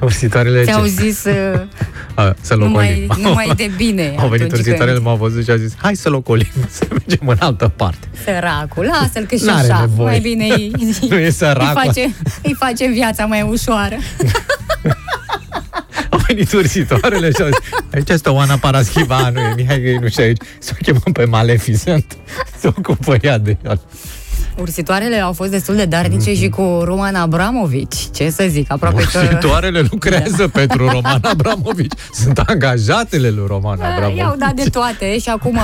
Ursitoarele ți-au ce? zis uh, A, să numai, locolim. numai de bine. Au venit atunci ursitoarele, când- m-au văzut și au zis, hai să locolim, să mergem în altă parte. Săracul, lasă-l că și N-are așa. nevoie. Mai bine îi, Nu e sărac. îi, face, îi face viața mai ușoară. Au venit ursitoarele și au zis, aici este Oana Paraschiva, nu e Mihai Găinuș și aici. Să o chemăm pe Maleficent. Se ocupă ea de el. Ursitoarele au fost destul de darnice și cu Roman Abramovici. Ce să zic, aproape că... Ursitoarele lucrează pentru Roman Abramovici. Sunt angajatele lui Roman I-au Abramovici. dat de toate și acum uh,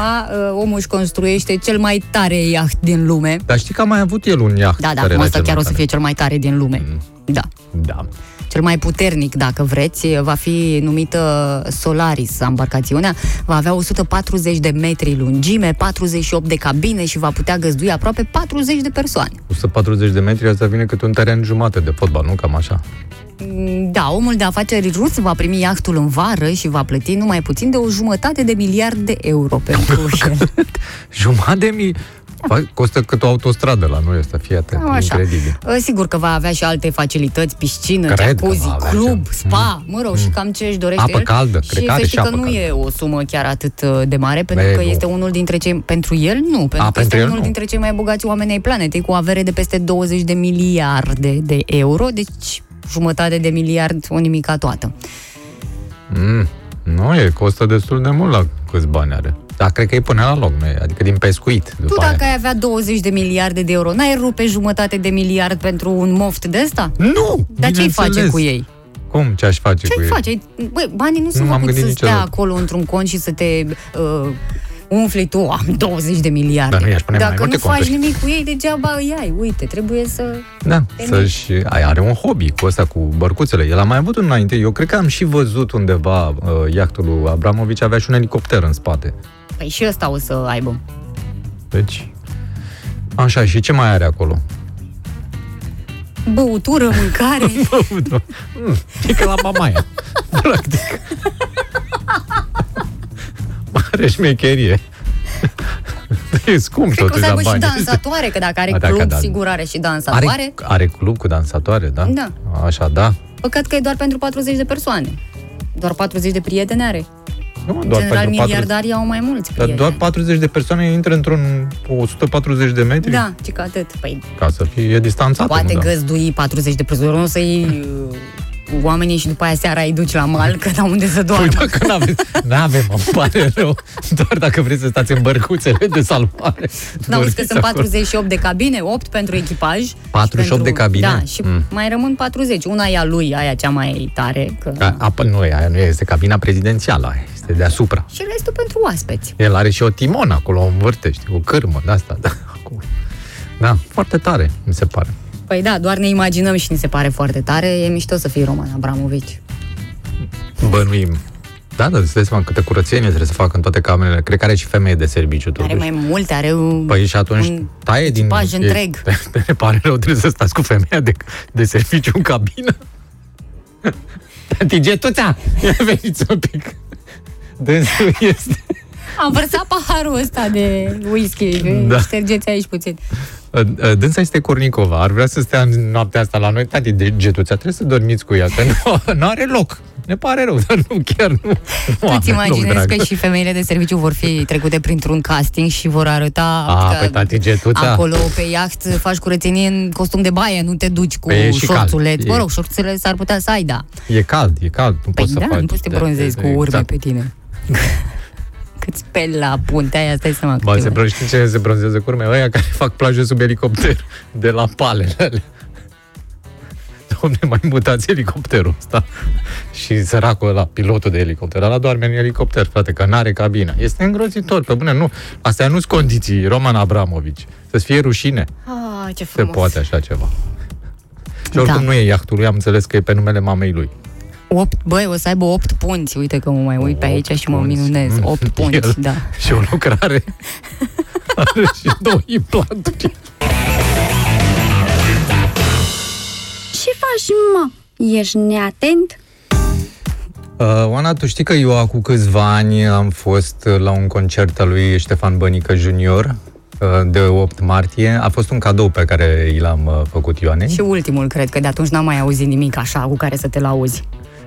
omul își construiește cel mai tare iaht din lume. Dar știi că a mai avut el un iaht Da, da, care acum era asta cel chiar mai o să tare. fie cel mai tare din lume. Da. Da. Cel mai puternic, dacă vreți, va fi numită Solaris, embarcațiunea. Va avea 140 de metri lungime, 48 de cabine și va putea găzdui aproape 40 de persoane. 140 de metri, asta vine cât un teren jumate de fotbal, nu? Cam așa. Mm, Da, omul de afaceri rus va primi iahtul în vară și va plăti numai puțin de o jumătate de miliard de euro pentru el. Jumătate de mii... Da. Costă cât o autostradă la noi asta, fii atent, Cam așa. incredibil. Uh, Sigur că va avea și alte facilități, piscină, Cred că jacuzzi, va avea club, și- spa, mă rog, și cam ce își dorește Apă el. caldă, și cred că să are știi și că apă nu caldă. e o sumă chiar atât uh, de mare, pentru Băi, că nu. este unul dintre cei, pentru el nu, pentru că pentru este el unul nu. dintre cei mai bogați oameni ai planetei, cu o avere de peste 20 de miliarde de euro, deci jumătate de miliard, o nimica toată. Mm, nu e, costă destul de mult la câți bani are. Dar cred că e până la loc, nu e? Adică din pescuit. După Tu aia. dacă ai avea 20 de miliarde de euro, n-ai rupe jumătate de miliard pentru un moft de ăsta? Nu! Dar ce-ai face bineînțeles. cu ei? Cum? Ce aș face Ce cu ai ei? face? Ai- Băi, banii nu sunt m-am făcuți să gândit stea niciodată. acolo într-un cont și să te uh, umfli tu, am 20 de miliarde. Dar nu i-aș pune mai Dacă multe nu faci conturi. nimic cu ei, degeaba îi ai. Uite, trebuie să... Da, Te să-și... Ai, are un hobby cu ăsta, cu bărcuțele. El a mai avut unul înainte. Eu cred că am și văzut undeva uh, iahtul lui Abramovici, avea și un elicopter în spate. Păi și ăsta o să aibă. Deci... Așa, și ce mai are acolo? Băutură, mâncare. Mm, e ca la mamaia, practic. Mare șmecherie. E scump Cred că o totuși să la aibă și bani. dansatoare, că dacă are A, dacă club, da. sigur are și dansatoare. Are, are club cu dansatoare, da? Da. Așa, da. Păcat că e doar pentru 40 de persoane. Doar 40 de prieteni are. Nu, În general, 40 miliardarii au mai mulți Dar prieteni. doar 40 de persoane intră într-un 140 de metri? Da, ci că atât. Păi, Ca să fie distanțat. poate nu, da. găzdui 40 de persoane. Nu o să iei uh, oamenii și după aia seara îi duci la mal, că n-au unde să doarmă. Păi dacă n-avem, n-avem, îmi pare rău. Doar dacă vreți să stați în bărcuțele de salvare. N-auzi că dormiți sunt acolo. 48 de cabine, 8 pentru echipaj. și 48 de pentru, cabine? Da, și Mm. mai rămân 40. Una e a lui, aia cea mai tare. Că... A, a, nu e, aia nu e, este cabina prezidențială, aia este deasupra. Și restul pentru oaspeți. El are și o timon acolo, o învârtește, o cârmă de asta. Da, acolo. da, foarte tare, mi se pare. Păi da, doar ne imaginăm și ni se pare foarte tare. E mișto să fii Roman Abramovici. Bănuim. Da, dar îți dai seama câte curățenie trebuie să facă în toate camerele. Cred că are și femeie de serviciu, Are totuși. mai multe, are un... Păi și atunci un taie din... echipaj e- întreg. Te, te pare rău, trebuie să stați cu femeia de, de serviciu în cabină? Tati Getuța, ia veniți un pic. Dânsul este... Am vărsat paharul ăsta de whisky. Da. Da. Ștergeți aici puțin. Dânsa este Cornicova, ar vrea să stea în noaptea asta la noi. Tati de Getuța, trebuie să dormiți cu ea, că nu, nu are loc. Ne pare rău, dar nu, chiar nu. nu Tu are ți loc, imaginezi dragă. că și femeile de serviciu vor fi trecute printr-un casting și vor arăta A, că pe tati Getuța. acolo pe iaht faci curățenie în costum de baie, nu te duci cu Păi e și cald. șorțuleț. Mă E- rog, șorțurile s-ar putea să ai, da. E cald, e cald. Nu Păi poți să da, faci. nu poți să te Da, bronzezi cu exact. urme pe tine. Cât speli la puntea aia, stai seama. Ba, câte se bron, știi ce se bronzează cu urme? Ăia care fac plaje sub elicopter, de la palele alea. Domne, mai mutați elicopterul ăsta. Și săracul ăla, pilotul de elicopter, ăla doarme în elicopter, frate, că n-are cabina. Este îngrozitor, pe bune, nu. Astea nu-s condiții, Roman Abramovici. Să-ți fie rușine. Ah, ce Se frumos. poate așa ceva. Și oricum Da. nu e iahtul lui, am înțeles că e pe numele mamei lui. 8, băi, o să aibă 8 punți. Uite că mă mai uit pe aici Opt și mă punți. minunez. Mm. 8 punți, El. da. Și o lucrare. Are și două implanturi. Ce faci, mă? Ești neatent? Uh, Oana, tu știi că eu acum câțiva ani am fost uh, la un concert al lui Ștefan Bănică Junior uh, de 8 martie. A fost un cadou pe care i l-am uh, făcut Ioanei. Și ultimul, cred că de atunci n-am mai auzit nimic așa cu care să te lauzi.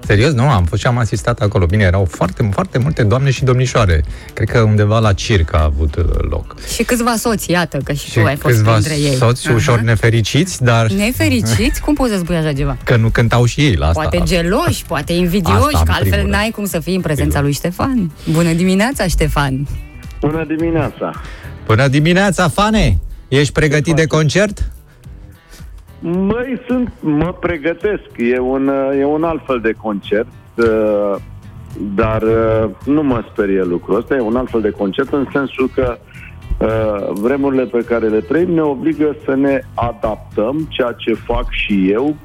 Serios, nu, am fost și am asistat acolo. Bine, erau foarte, foarte multe doamne și domnișoare. Cred că undeva la circ a avut uh, loc. Și câțiva soți, iată, că și, Și tu ai fost câțiva printre ei. soți Aha. ușor nefericiți, dar Nefericiți? Cum poți să spui așa ceva? că nu cântau și ei la asta. Poate geloși, poate invidioși, Asta, în că altfel primul n-ai rând. cum să fii în prezența Sigur. lui Ștefan. Bună dimineața, Ștefan! Bună dimineața! Până dimineața, Fane! Ești pregătit de concert? Măi, sunt, mă pregătesc. E un, uh, e un alt fel de concert, uh, dar uh, nu mă sperie lucrul ăsta. E un alt fel de concert în sensul că uh, vremurile pe care le trăim ne obligă să ne adaptăm, ceea ce fac și eu,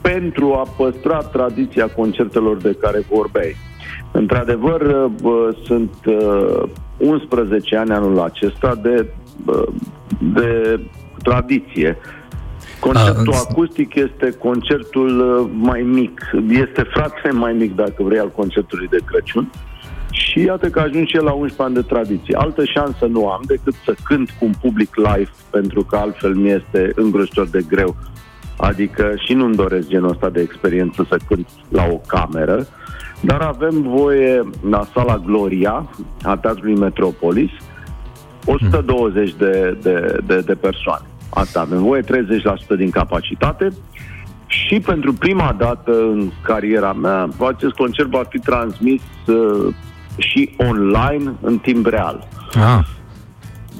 pentru a păstra tradiția concertelor de care vorbeai. Într-adevăr, uh, bă, sunt uh, 11 ani anul acesta de, bă, de tradiție. Concertul A, acustic este concertul uh, mai mic, este frate mai mic, dacă vrei, al concertului de Crăciun. Și iată că ajung și el la 11 ani de tradiție. Altă șansă nu am decât să cânt cu un public live, pentru că altfel mi este îngrozitor de greu. Adică și nu-mi doresc genul ăsta de experiență să cânt la o cameră, dar avem voie la sala Gloria a Teatrului Metropolis 120 de, de, de, de persoane. Asta avem voie, 30% din capacitate. Și pentru prima dată în cariera mea, acest concert va fi transmis uh, și online în timp real. Ah,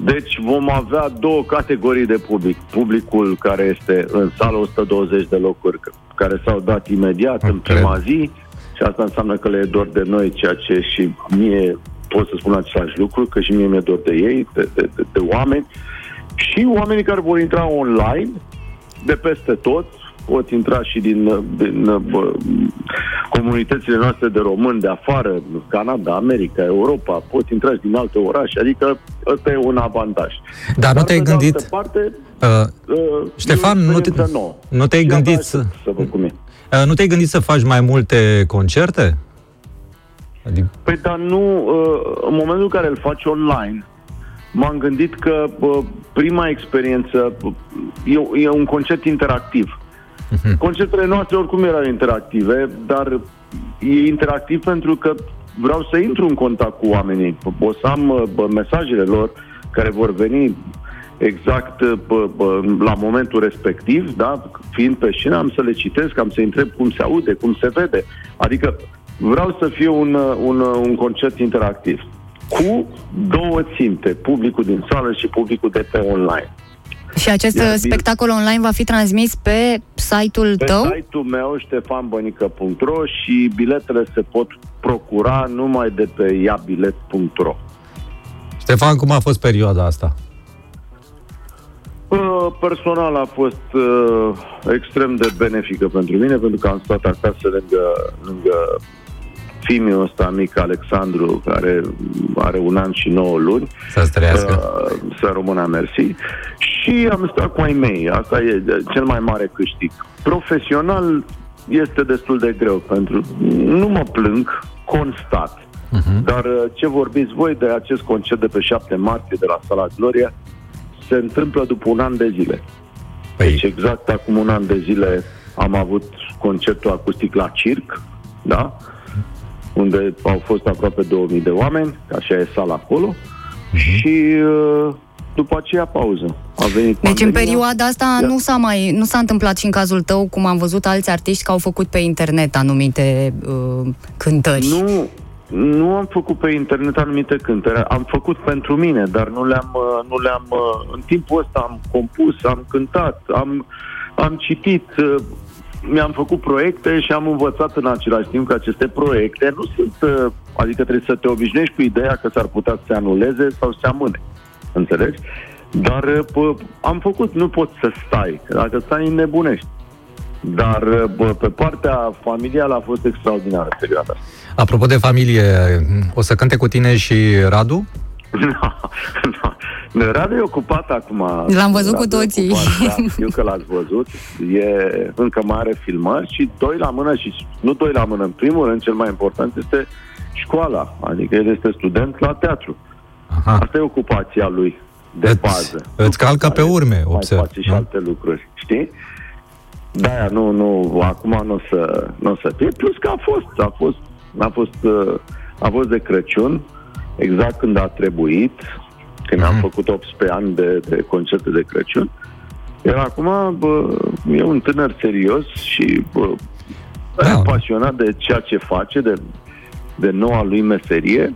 Deci vom avea două categorii de public. Publicul care este în sală 120 de locuri c- care s-au dat imediat în Cred. prima zi și asta înseamnă că le e dor de noi, ceea ce și mie pot să spun același lucru, că și mie mi-e dor de ei, de, de, de, de oameni. Și oamenii care vor intra online de peste tot, pot intra și din, din bă, comunitățile noastre de români de afară, Canada, America, Europa, pot intra și din alte orașe, adică ăsta e un avantaj. Dar nu Dar, te-ai pe de gândit... altă parte, Uh, uh, Ștefan, e o nu te- experiență nouă. nu te-ai Și abia gândit aștept să- să văd cum e. uh, nu te-ai gândit să faci mai multe concerte? Adică, Păi, dar nu, uh, în momentul în care îl faci online, m-am gândit că uh, prima experiență uh, e, e un concert interactiv. Concertele noastre oricum erau interactive, dar e interactiv pentru că vreau să intru în contact cu oamenii. O să am uh, bă, mesajele lor care vor veni exact uh, bă, bă, la momentul respectiv, da? fiind pe scenă, am să le citesc, am să întreb cum se aude, cum se vede. Adică vreau să fie un, uh, un, uh, un concert interactiv cu două ținte, publicul din sală și publicul de pe online. Și acest Iar uh, bil- spectacol online va fi transmis pe site-ul Pe tău? site-ul meu, ștefanbănică.ro și biletele se pot procura numai de pe iabilet.ro. Ștefan, cum a fost perioada asta? Uh, Personal a fost uh, extrem de benefică pentru mine, pentru că am stat acasă lângă, lângă fimiul ăsta mic, Alexandru, care are un an și 9 luni, Să-ți trăiască. uh, să rămână mersi, și am stat cu ai mei. Asta e de- cel mai mare câștig. Profesional este destul de greu, pentru nu mă plâng, constat. Uh-huh. Dar uh, ce vorbiți voi de acest concert de pe 7 martie de la Sala Gloria se întâmplă după un an de zile. Deci Păi, exact acum un an de zile am avut concertul acustic la Circ, da? Unde au fost aproape 2000 de oameni, așa e sala acolo. Și uh, după aceea pauză. A venit Deci în pandemia. perioada asta Da. nu s-a mai nu s-a întâmplat și în cazul tău, cum am văzut alți artiști că au făcut pe internet anumite uh, cântări. Nu, nu am făcut pe internet anumite cântări. Am făcut pentru mine, dar nu le-am, uh, nu le-am uh, în timpul ăsta am compus, am cântat, am, am citit, uh, mi-am făcut proiecte și am învățat în același timp că aceste proiecte nu sunt, uh, adică trebuie să te obișnuiești cu ideea că s-ar putea să se anuleze sau să se amâne. Înțelegi? Dar uh, pă, am făcut, nu poți să stai. că Dacă stai, nebunești. Dar uh, bă, pe partea familială a fost extraordinară perioada asta. apropo de familie, o să cânte cu tine și Radu? Nu, nu. Radu e ocupat acum. L-am văzut cu Radu e toții. Ocupat, da, știu că l-ați văzut. E încă mai are filmări și doi la mână și nu doi la mână. În primul rând, cel mai important este școala. Adică el este student la teatru. Aha. Asta e ocupația lui de Îți- bază. îți calcă pe urme, mai observ, face și nu? alte lucruri, știi? Da, nu, nu, acum nu o să, nu o să fie. Plus că a fost, a fost, a fost, uh, a fost de Crăciun, exact când a trebuit, când am Mhm. făcut 18 ani de, de concerte de Crăciun. Iar acum bă, e un tânăr serios și bă, Da. da. pasionat de ceea ce face, de, de noua lui meserie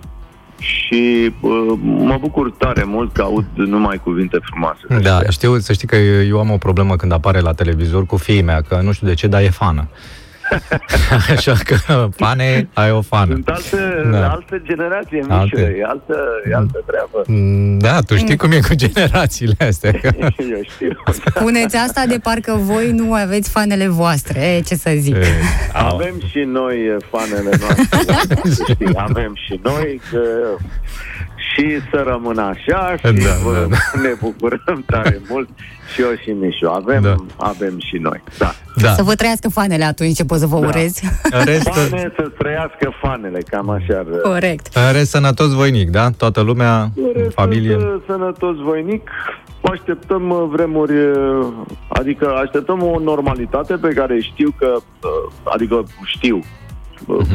și bă, mă bucur tare mult că aud numai cuvinte frumoase. Da, despre știu, să știi că eu am o problemă când apare la televizor cu fiii mea, că nu știu de ce, dar e fană. Așa că fane, ai o fană. Sunt alte, Da. da. alte generații, Alte. Mișule, e altă, e altă treabă. Mm, Da, tu știi cum e cu generațiile astea. că- Eu știu. Puneți asta de parcă voi nu aveți fanele voastre. E, ce să zic. E, au. Avem și noi eh, fanele noastre. Știi, avem și noi că și să rămână așa și Da, vă- da, ne bucurăm tare mult și eu și Mișu. Avem, Da. avem și noi. Da. Da. Să vă trăiască fanele atunci, ce pot să vă Da. urez. În rest, Fane să trăiască fanele, cam așa. ar- Corect. în rest, sănătos voinic, da? Toată lumea, În rest, familie. să- Sănătos voinic. Așteptăm uh, vremuri, uh, adică așteptăm o normalitate pe care știu că, uh, adică știu, uh,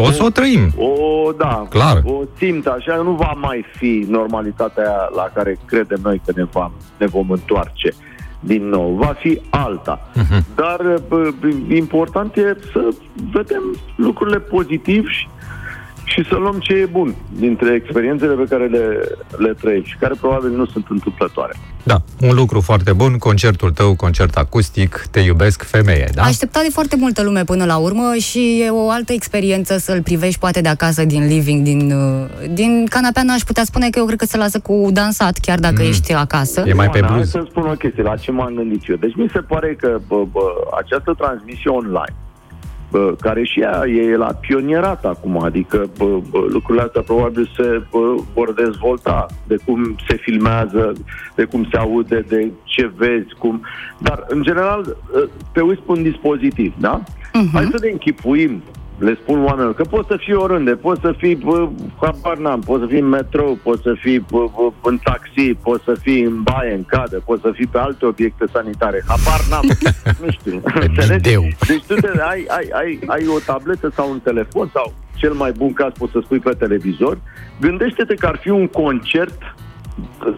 O să o trăim. O, da, Clar. o simt așa, nu va mai fi normalitatea aia la care credem noi că ne, va, ne vom întoarce din nou. Va fi alta. Mhm. Dar bă, important e să vedem lucrurile pozitiv și, și să luăm ce e bun dintre experiențele pe care le, le trăim și care probabil nu sunt întâmplătoare. Da, un lucru foarte bun, concertul tău, concert acustic, Te iubesc femeie, da? A așteptat de foarte multă lume până la urmă și e o altă experiență să-l privești poate de acasă, din living, din, uh, din canapea. N-aș putea spune că eu cred că se lasă cu dansat, chiar dacă Mm. ești acasă. E mai pe Ioana, blues. Hai să spun o chestie, la ce m-am gândit eu. Deci mi se pare că bă, bă, această transmisie online, bă, care și ea e la pionierat acum, adică bă, bă, lucrurile astea probabil se bă, vor dezvolta, de cum se filmează, de cum se aude, de ce vezi, cum... Dar, în general, te uiți pe un dispozitiv, da? Mhm. Hai să ne închipuim le spun oamenilor că poți să fii oriunde, poți să fii, bă, habar n-am, poți să fii în metrou, poți să fii bă, bă, în taxi, poți să fii în baie, în cadă, poți să fii pe alte obiecte sanitare, habar n-am, nu știu, înțelegi? Video. Deci tu te, ai, ai, ai, ai o tabletă sau un telefon sau cel mai bun caz poți să spui pe televizor, gândește-te că ar fi un concert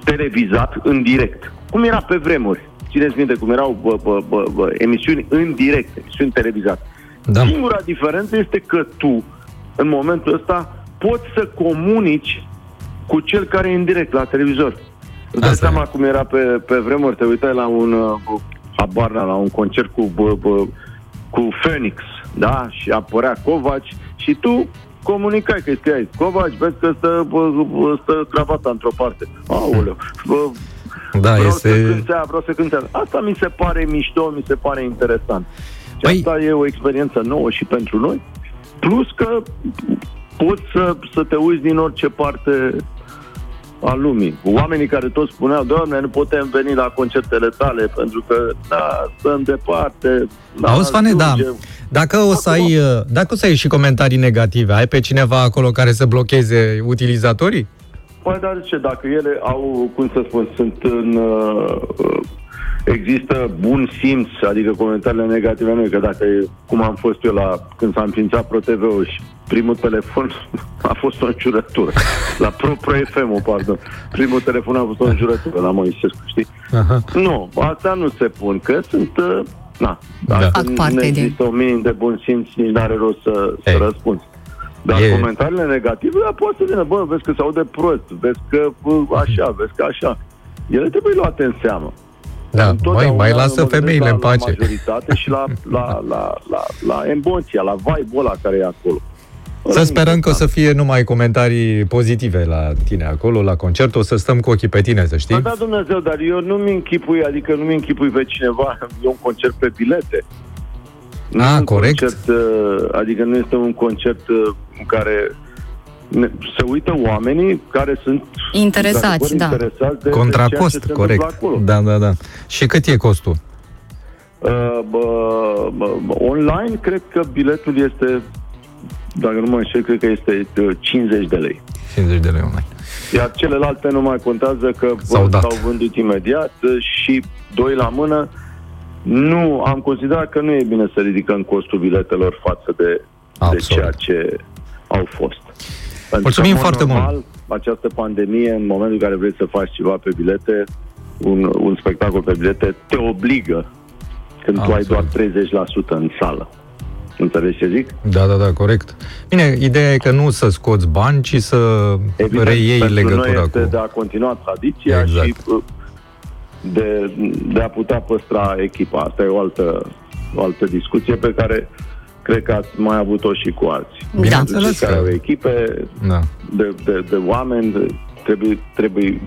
televizat în direct, cum era pe vremuri. Țineți minte cum erau bă, bă, bă, bă, emisiuni în direct, emisiuni televizate. Da. Singura diferență este că tu, în momentul ăsta, poți să comunici cu cel care e în direct la televizor. Îți dai Asta seama e. cum era pe, pe vremuri, te uitai la un uh, habar n-am, la un concert cu, bă, bă, cu Phoenix, da? Și apărea Covaci și tu comunicai că îi scriai Covaci, vezi că stă, bă, bă, stă cravata într-o parte. Aoleu, bă, Da, vreau să este... cânte aia, vreau să cânte aia. Asta mi se pare mișto, mi se pare interesant. Și Păi- asta e o experiență nouă și pentru noi. Plus că poți să, să te uiți din orice parte a lumii. Oamenii care toți spuneau, Doamne, nu putem veni la concertele tale pentru că, da, sunt departe. Da, Auzi, Fane, da. ajungem. Dacă o să ai, uh, dacă o să ai și comentarii negative, ai pe cineva acolo care să blocheze utilizatorii? Păi, dar ce, dacă ele au, cum să spun, sunt în... Uh, uh, există bun simț, adică comentariile negative nu e că dacă, e- cum am fost eu la, când s-a înființat ProTV-ul și primul telefon a fost o înjurătură. La Pro, Pro FM, pardon. Primul telefon a fost o înjurătură la Moisescu, știi? Aha. Nu, asta nu se pun, că sunt... Uh, na, Da. dacă Fac parte nu din- există o minim de bun simț, nici n-are rost să, să Ei. răspunzi. Dar E- comentariile negative, da, poate să vină, bă, vezi că se aude prost, vezi că bă, așa, vezi că așa. Ele trebuie luate în seamă. Da, mai, Întotdeauna mai mă lasă gândesc femeile la, în pace. La majoritate și la, la, la, la, la emoția, la vibe-ul ăla care e acolo. Să sperăm că o să fie numai comentarii pozitive la tine acolo, la concert. O să stăm cu ochii pe tine, să știi? Da, da, Dumnezeu, dar eu nu-mi închipui, adică nu-mi închipui pe cineva, e un concert pe bilete. Nu Ah, e un corect. Concert, uh, adică nu este un concert uh, în care ne- se uită oamenii care sunt Interesați, într-adevăr, da. interesați de, Contra de ceea cost, ce se corect. întâmplă Acolo. Da, da, da. Și cât e costul? Uh, bă, bă, online, cred că biletul este, dacă nu mă înșel, cred că este uh, 50 de lei. 50 de lei online. Iar celelalte nu mai contează că S-au bă, dat. s-au vândut imediat uh, și doi la mână. Nu, am considerat că nu e bine să ridicăm costul biletelor față de, de Absolut. ceea ce au fost. Pentru Mulțumim că, în mod foarte mult. normal, Această pandemie, în momentul în care vrei să faci ceva pe bilete, un, un spectacol pe bilete, te obligă când tu ai Absolut. doar 30% în sală. Înțelegi ce zic? Da, da, da, corect. Bine, ideea e că nu să scoți bani, ci să reiei pentru legătura noi este cu... de a continua tradiția Exact. și uh, de, de a putea păstra echipa. Asta e o altă, o altă discuție pe care cred că ați mai avut-o și cu alții. Bineînțeles Cei care că- au echipe Da. de, de, de oameni de, trebuie, trebuie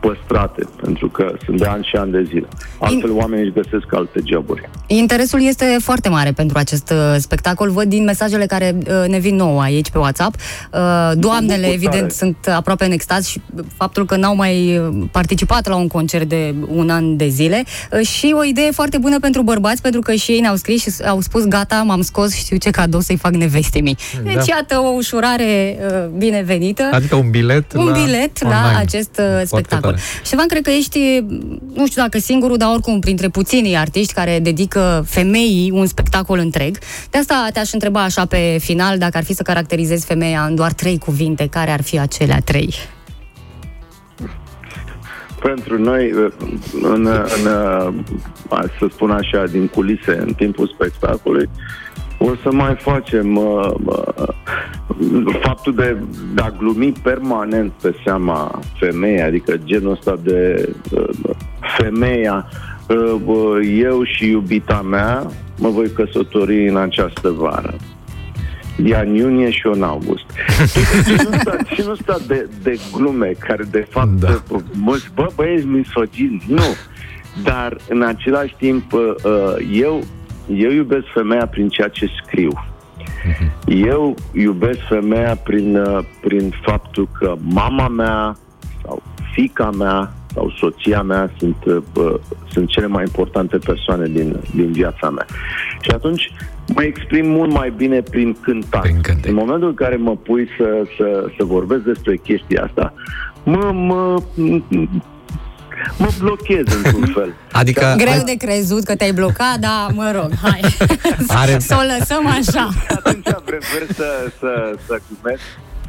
păstrate, pentru că sunt de ani și ani de zile. Altfel oamenii își găsesc alte joburi. Interesul este foarte mare pentru acest uh, spectacol. Văd din mesajele care uh, ne vin nouă aici pe WhatsApp. Uh, doamnele, bucur evident, tare. sunt aproape în extaz și faptul că n-au mai uh, participat la un concert de un an de zile. Uh, și o idee foarte bună pentru bărbați, pentru că și ei ne-au scris și au spus, gata, m-am scos, știu ce cadou să-i fac neveste mi. Deci, Da. iată, o ușurare uh, binevenită. Adică un bilet un la bilet online. la acest uh, Foarte spectacol. Tare. Ștefan, cred că ești, nu știu dacă singurul, dar oricum printre puținii artiști care dedică femeii un spectacol întreg. De asta te-aș întreba așa pe final, dacă ar fi să caracterizezi femeia în doar trei cuvinte, care ar fi acelea trei? Pentru noi, în, în, hai să spun așa, din culise, în timpul spectacolului, o să mai facem uh, uh, faptul de, de a glumi permanent pe seama femeii, adică genul ăsta de uh, femeia, uh, uh, eu și iubita mea mă voi căsători în această vară. Ea în iunie și eu în august. și nu sta, și nu sta de, de glume care de fapt Da. da. mulți, bă, băieți misogini. Nu. Dar în același timp uh, eu, eu iubesc femeia prin ceea ce scriu. Eu iubesc femeia prin, uh, prin faptul că mama mea sau fica mea sau soția mea sunt, uh, sunt cele mai importante persoane din, din viața mea. Și atunci mă exprim mult mai bine prin cântat. Prin cântec. În momentul în care mă pui să, să, să vorbesc despre chestia asta, mă, mă, mă blochez într-un fel. Adică Greu de crezut că te-ai blocat, dar mă rog, hai Are- să o lăsăm așa. atunci prefer să, să, să glumesc.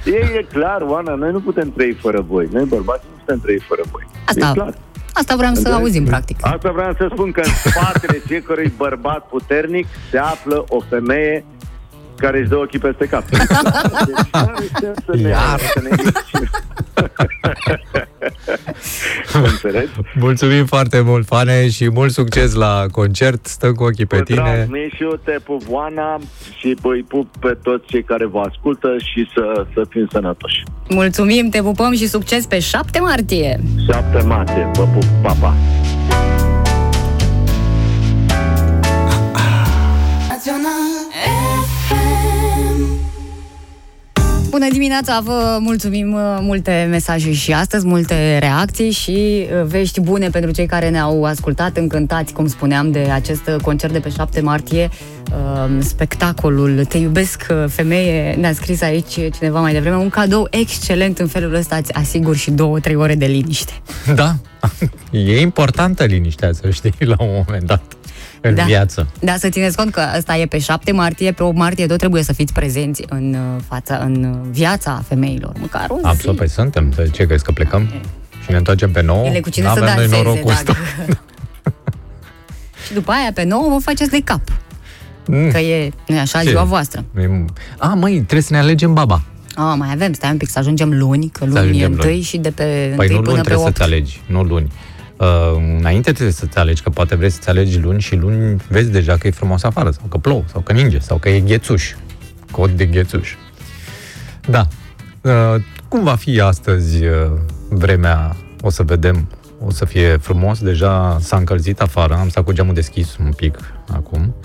E, e clar, Oana, noi nu putem trăi fără voi. Noi bărbații nu putem trăi fără voi. Asta- E clar. Asta vreau să Înțelegi? auzim, practic. Asta vreau să spun că în spatele fiecărui bărbat puternic se află o femeie care își dă ochii peste cap. Deci, n-are sens să ne, Iar. să ne Înțelegi? mulțumim foarte mult, Fane, și mult succes la concert. Stăm cu ochii pe Cu drag, tine. mie și eu te pup, Oana, și îi pup pe toți cei care vă ascultă și să, să fim sănătoși. Mulțumim, te pupăm și succes pe 7 martie! 7 martie, vă pup, pa, pa! Bună dimineața, vă mulțumim uh, multe mesaje și astăzi, multe reacții și uh, vești bune pentru cei care ne-au ascultat, încântați, cum spuneam, de acest uh, concert de pe 7 martie, uh, spectacolul Te iubesc, uh, femeie, ne-a scris aici cineva mai devreme, un cadou excelent în felul ăsta, îți asigur și două, trei ore de liniște. Da. E importantă liniștea, să știi, la un moment dat în Da. viață. Da, să țineți cont că ăsta e pe 7 martie, pe 8 martie tot trebuie să fiți prezenți în uh, fața, în uh, viața femeilor, măcar o zi. Absolut, păi suntem. De Ce crezi că plecăm? Și ne întoarcem pe nou? Ele cu cine N-avem să noi danseze, norocul ăsta. dacă... și după aia, pe 9, vă faceți de cap. Mm. Că e, nu e așa, Ce? ziua voastră. A, măi, trebuie să ne alegem baba. A, mai avem, stai un pic, să ajungem luni, că luni e ajungem întâi luni. și de pe Păi întâi nu luni până pe trebuie 8. să-ți alegi, nu luni. Uh, înainte trebuie să-ți alegi, că poate vrei să-ți alegi luni și luni vezi deja că e frumos afară, sau că plouă, sau că ninge, sau că e ghețuș. Cod de ghețuș. Da. Uh, cum va fi astăzi uh, vremea? O să vedem. O să fie frumos. Deja s-a încălzit afară. Am stat cu geamul deschis un pic acum.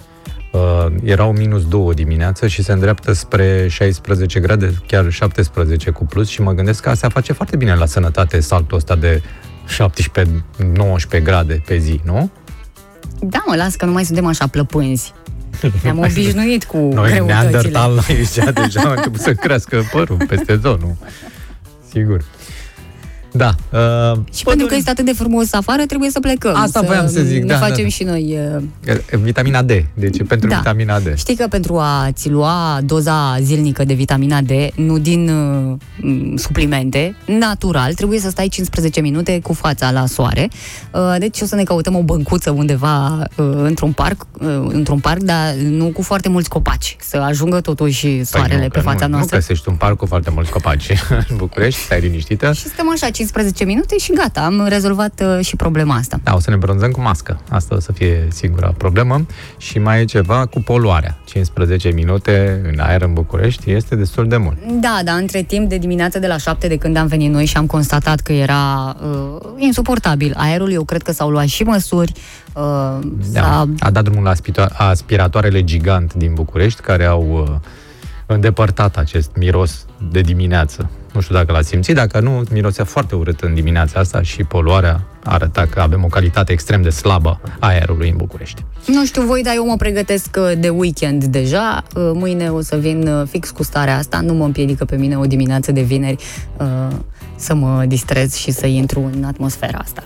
Uh, erau minus 2 dimineață și se îndreaptă spre 16 grade, chiar 17 cu plus și mă gândesc că asta face foarte bine la sănătate saltul ăsta de 17-19 grade pe zi, nu? Da, mă, las că nu mai suntem așa plăpânzi. Ne-am obișnuit cu Noi, greutățile. Neandertal, aici deja a început să crească părul peste tot, nu? Sigur. Da. Uh, Și pentru că este atât de frumos afară, trebuie să plecăm. Asta voiam să zic, ne da, facem da, da. și noi uh, uh, vitamina D. Deci e pentru Da. vitamina D. Știi că pentru a-ți lua doza zilnică de vitamina D, nu din uh, m, suplimente, natural, trebuie să stai 15 minute cu fața la soare. Uh, deci o să ne căutăm o băncuță undeva uh, într-un parc, uh, într-un parc, dar nu cu foarte mulți copaci, să ajungă totuși soarele Păi nu, pe că fața nu, noastră. Nu găsești un parc cu foarte mulți copaci în București, stai liniștită. și stăm așa 15 minute și gata, am rezolvat uh, și problema asta. Da, o să ne bronzăm cu mască. Asta o să fie singura problemă. Și mai e ceva cu poluarea. 15 minute în aer în București este destul de mult. Da, dar între timp de dimineață de la 7 de când am venit noi și am constatat că era uh, insuportabil aerul, eu cred că s-au luat și măsuri. Uh, Da, s-a... a dat drumul la aspito- aspiratoarele gigant din București, care au uh, îndepărtat acest miros de dimineață. Nu știu dacă l-ați simțit, dacă nu, mirosea foarte urât în dimineața asta și poluarea arăta că avem o calitate extrem de slabă a aerului în București. Nu știu voi, dar eu mă pregătesc uh, de weekend deja. Uh, Mâine o să vin uh, fix cu starea asta. Nu mă împiedică pe mine o dimineață de vineri uh, să mă distrez și să intru în atmosfera asta.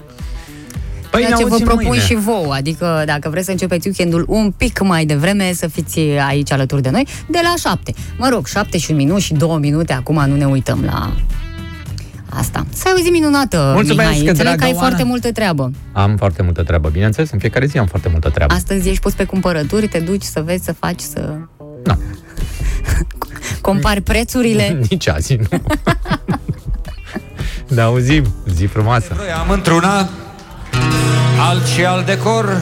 Păi Ceea ne ce vă auzim propun mâine. și vouă, adică dacă vreți să începeți weekendul un pic mai devreme, să fiți aici alături de noi, de la 7. Mă rog, 7 și un minut și 2 minute, acum nu ne uităm la asta. Să ai o zi minunată, Mulțumesc, Mihai. Înțeleg dragă că ai Oana. foarte multă treabă. Am foarte multă treabă, bineînțeles, în fiecare zi am foarte multă treabă. Astăzi ești pus pe cumpărături, te duci să vezi, să faci, să Nu, compari prețurile. nici azi nu. ne auzim, zi frumoasă. Am într-una alt și alt decor.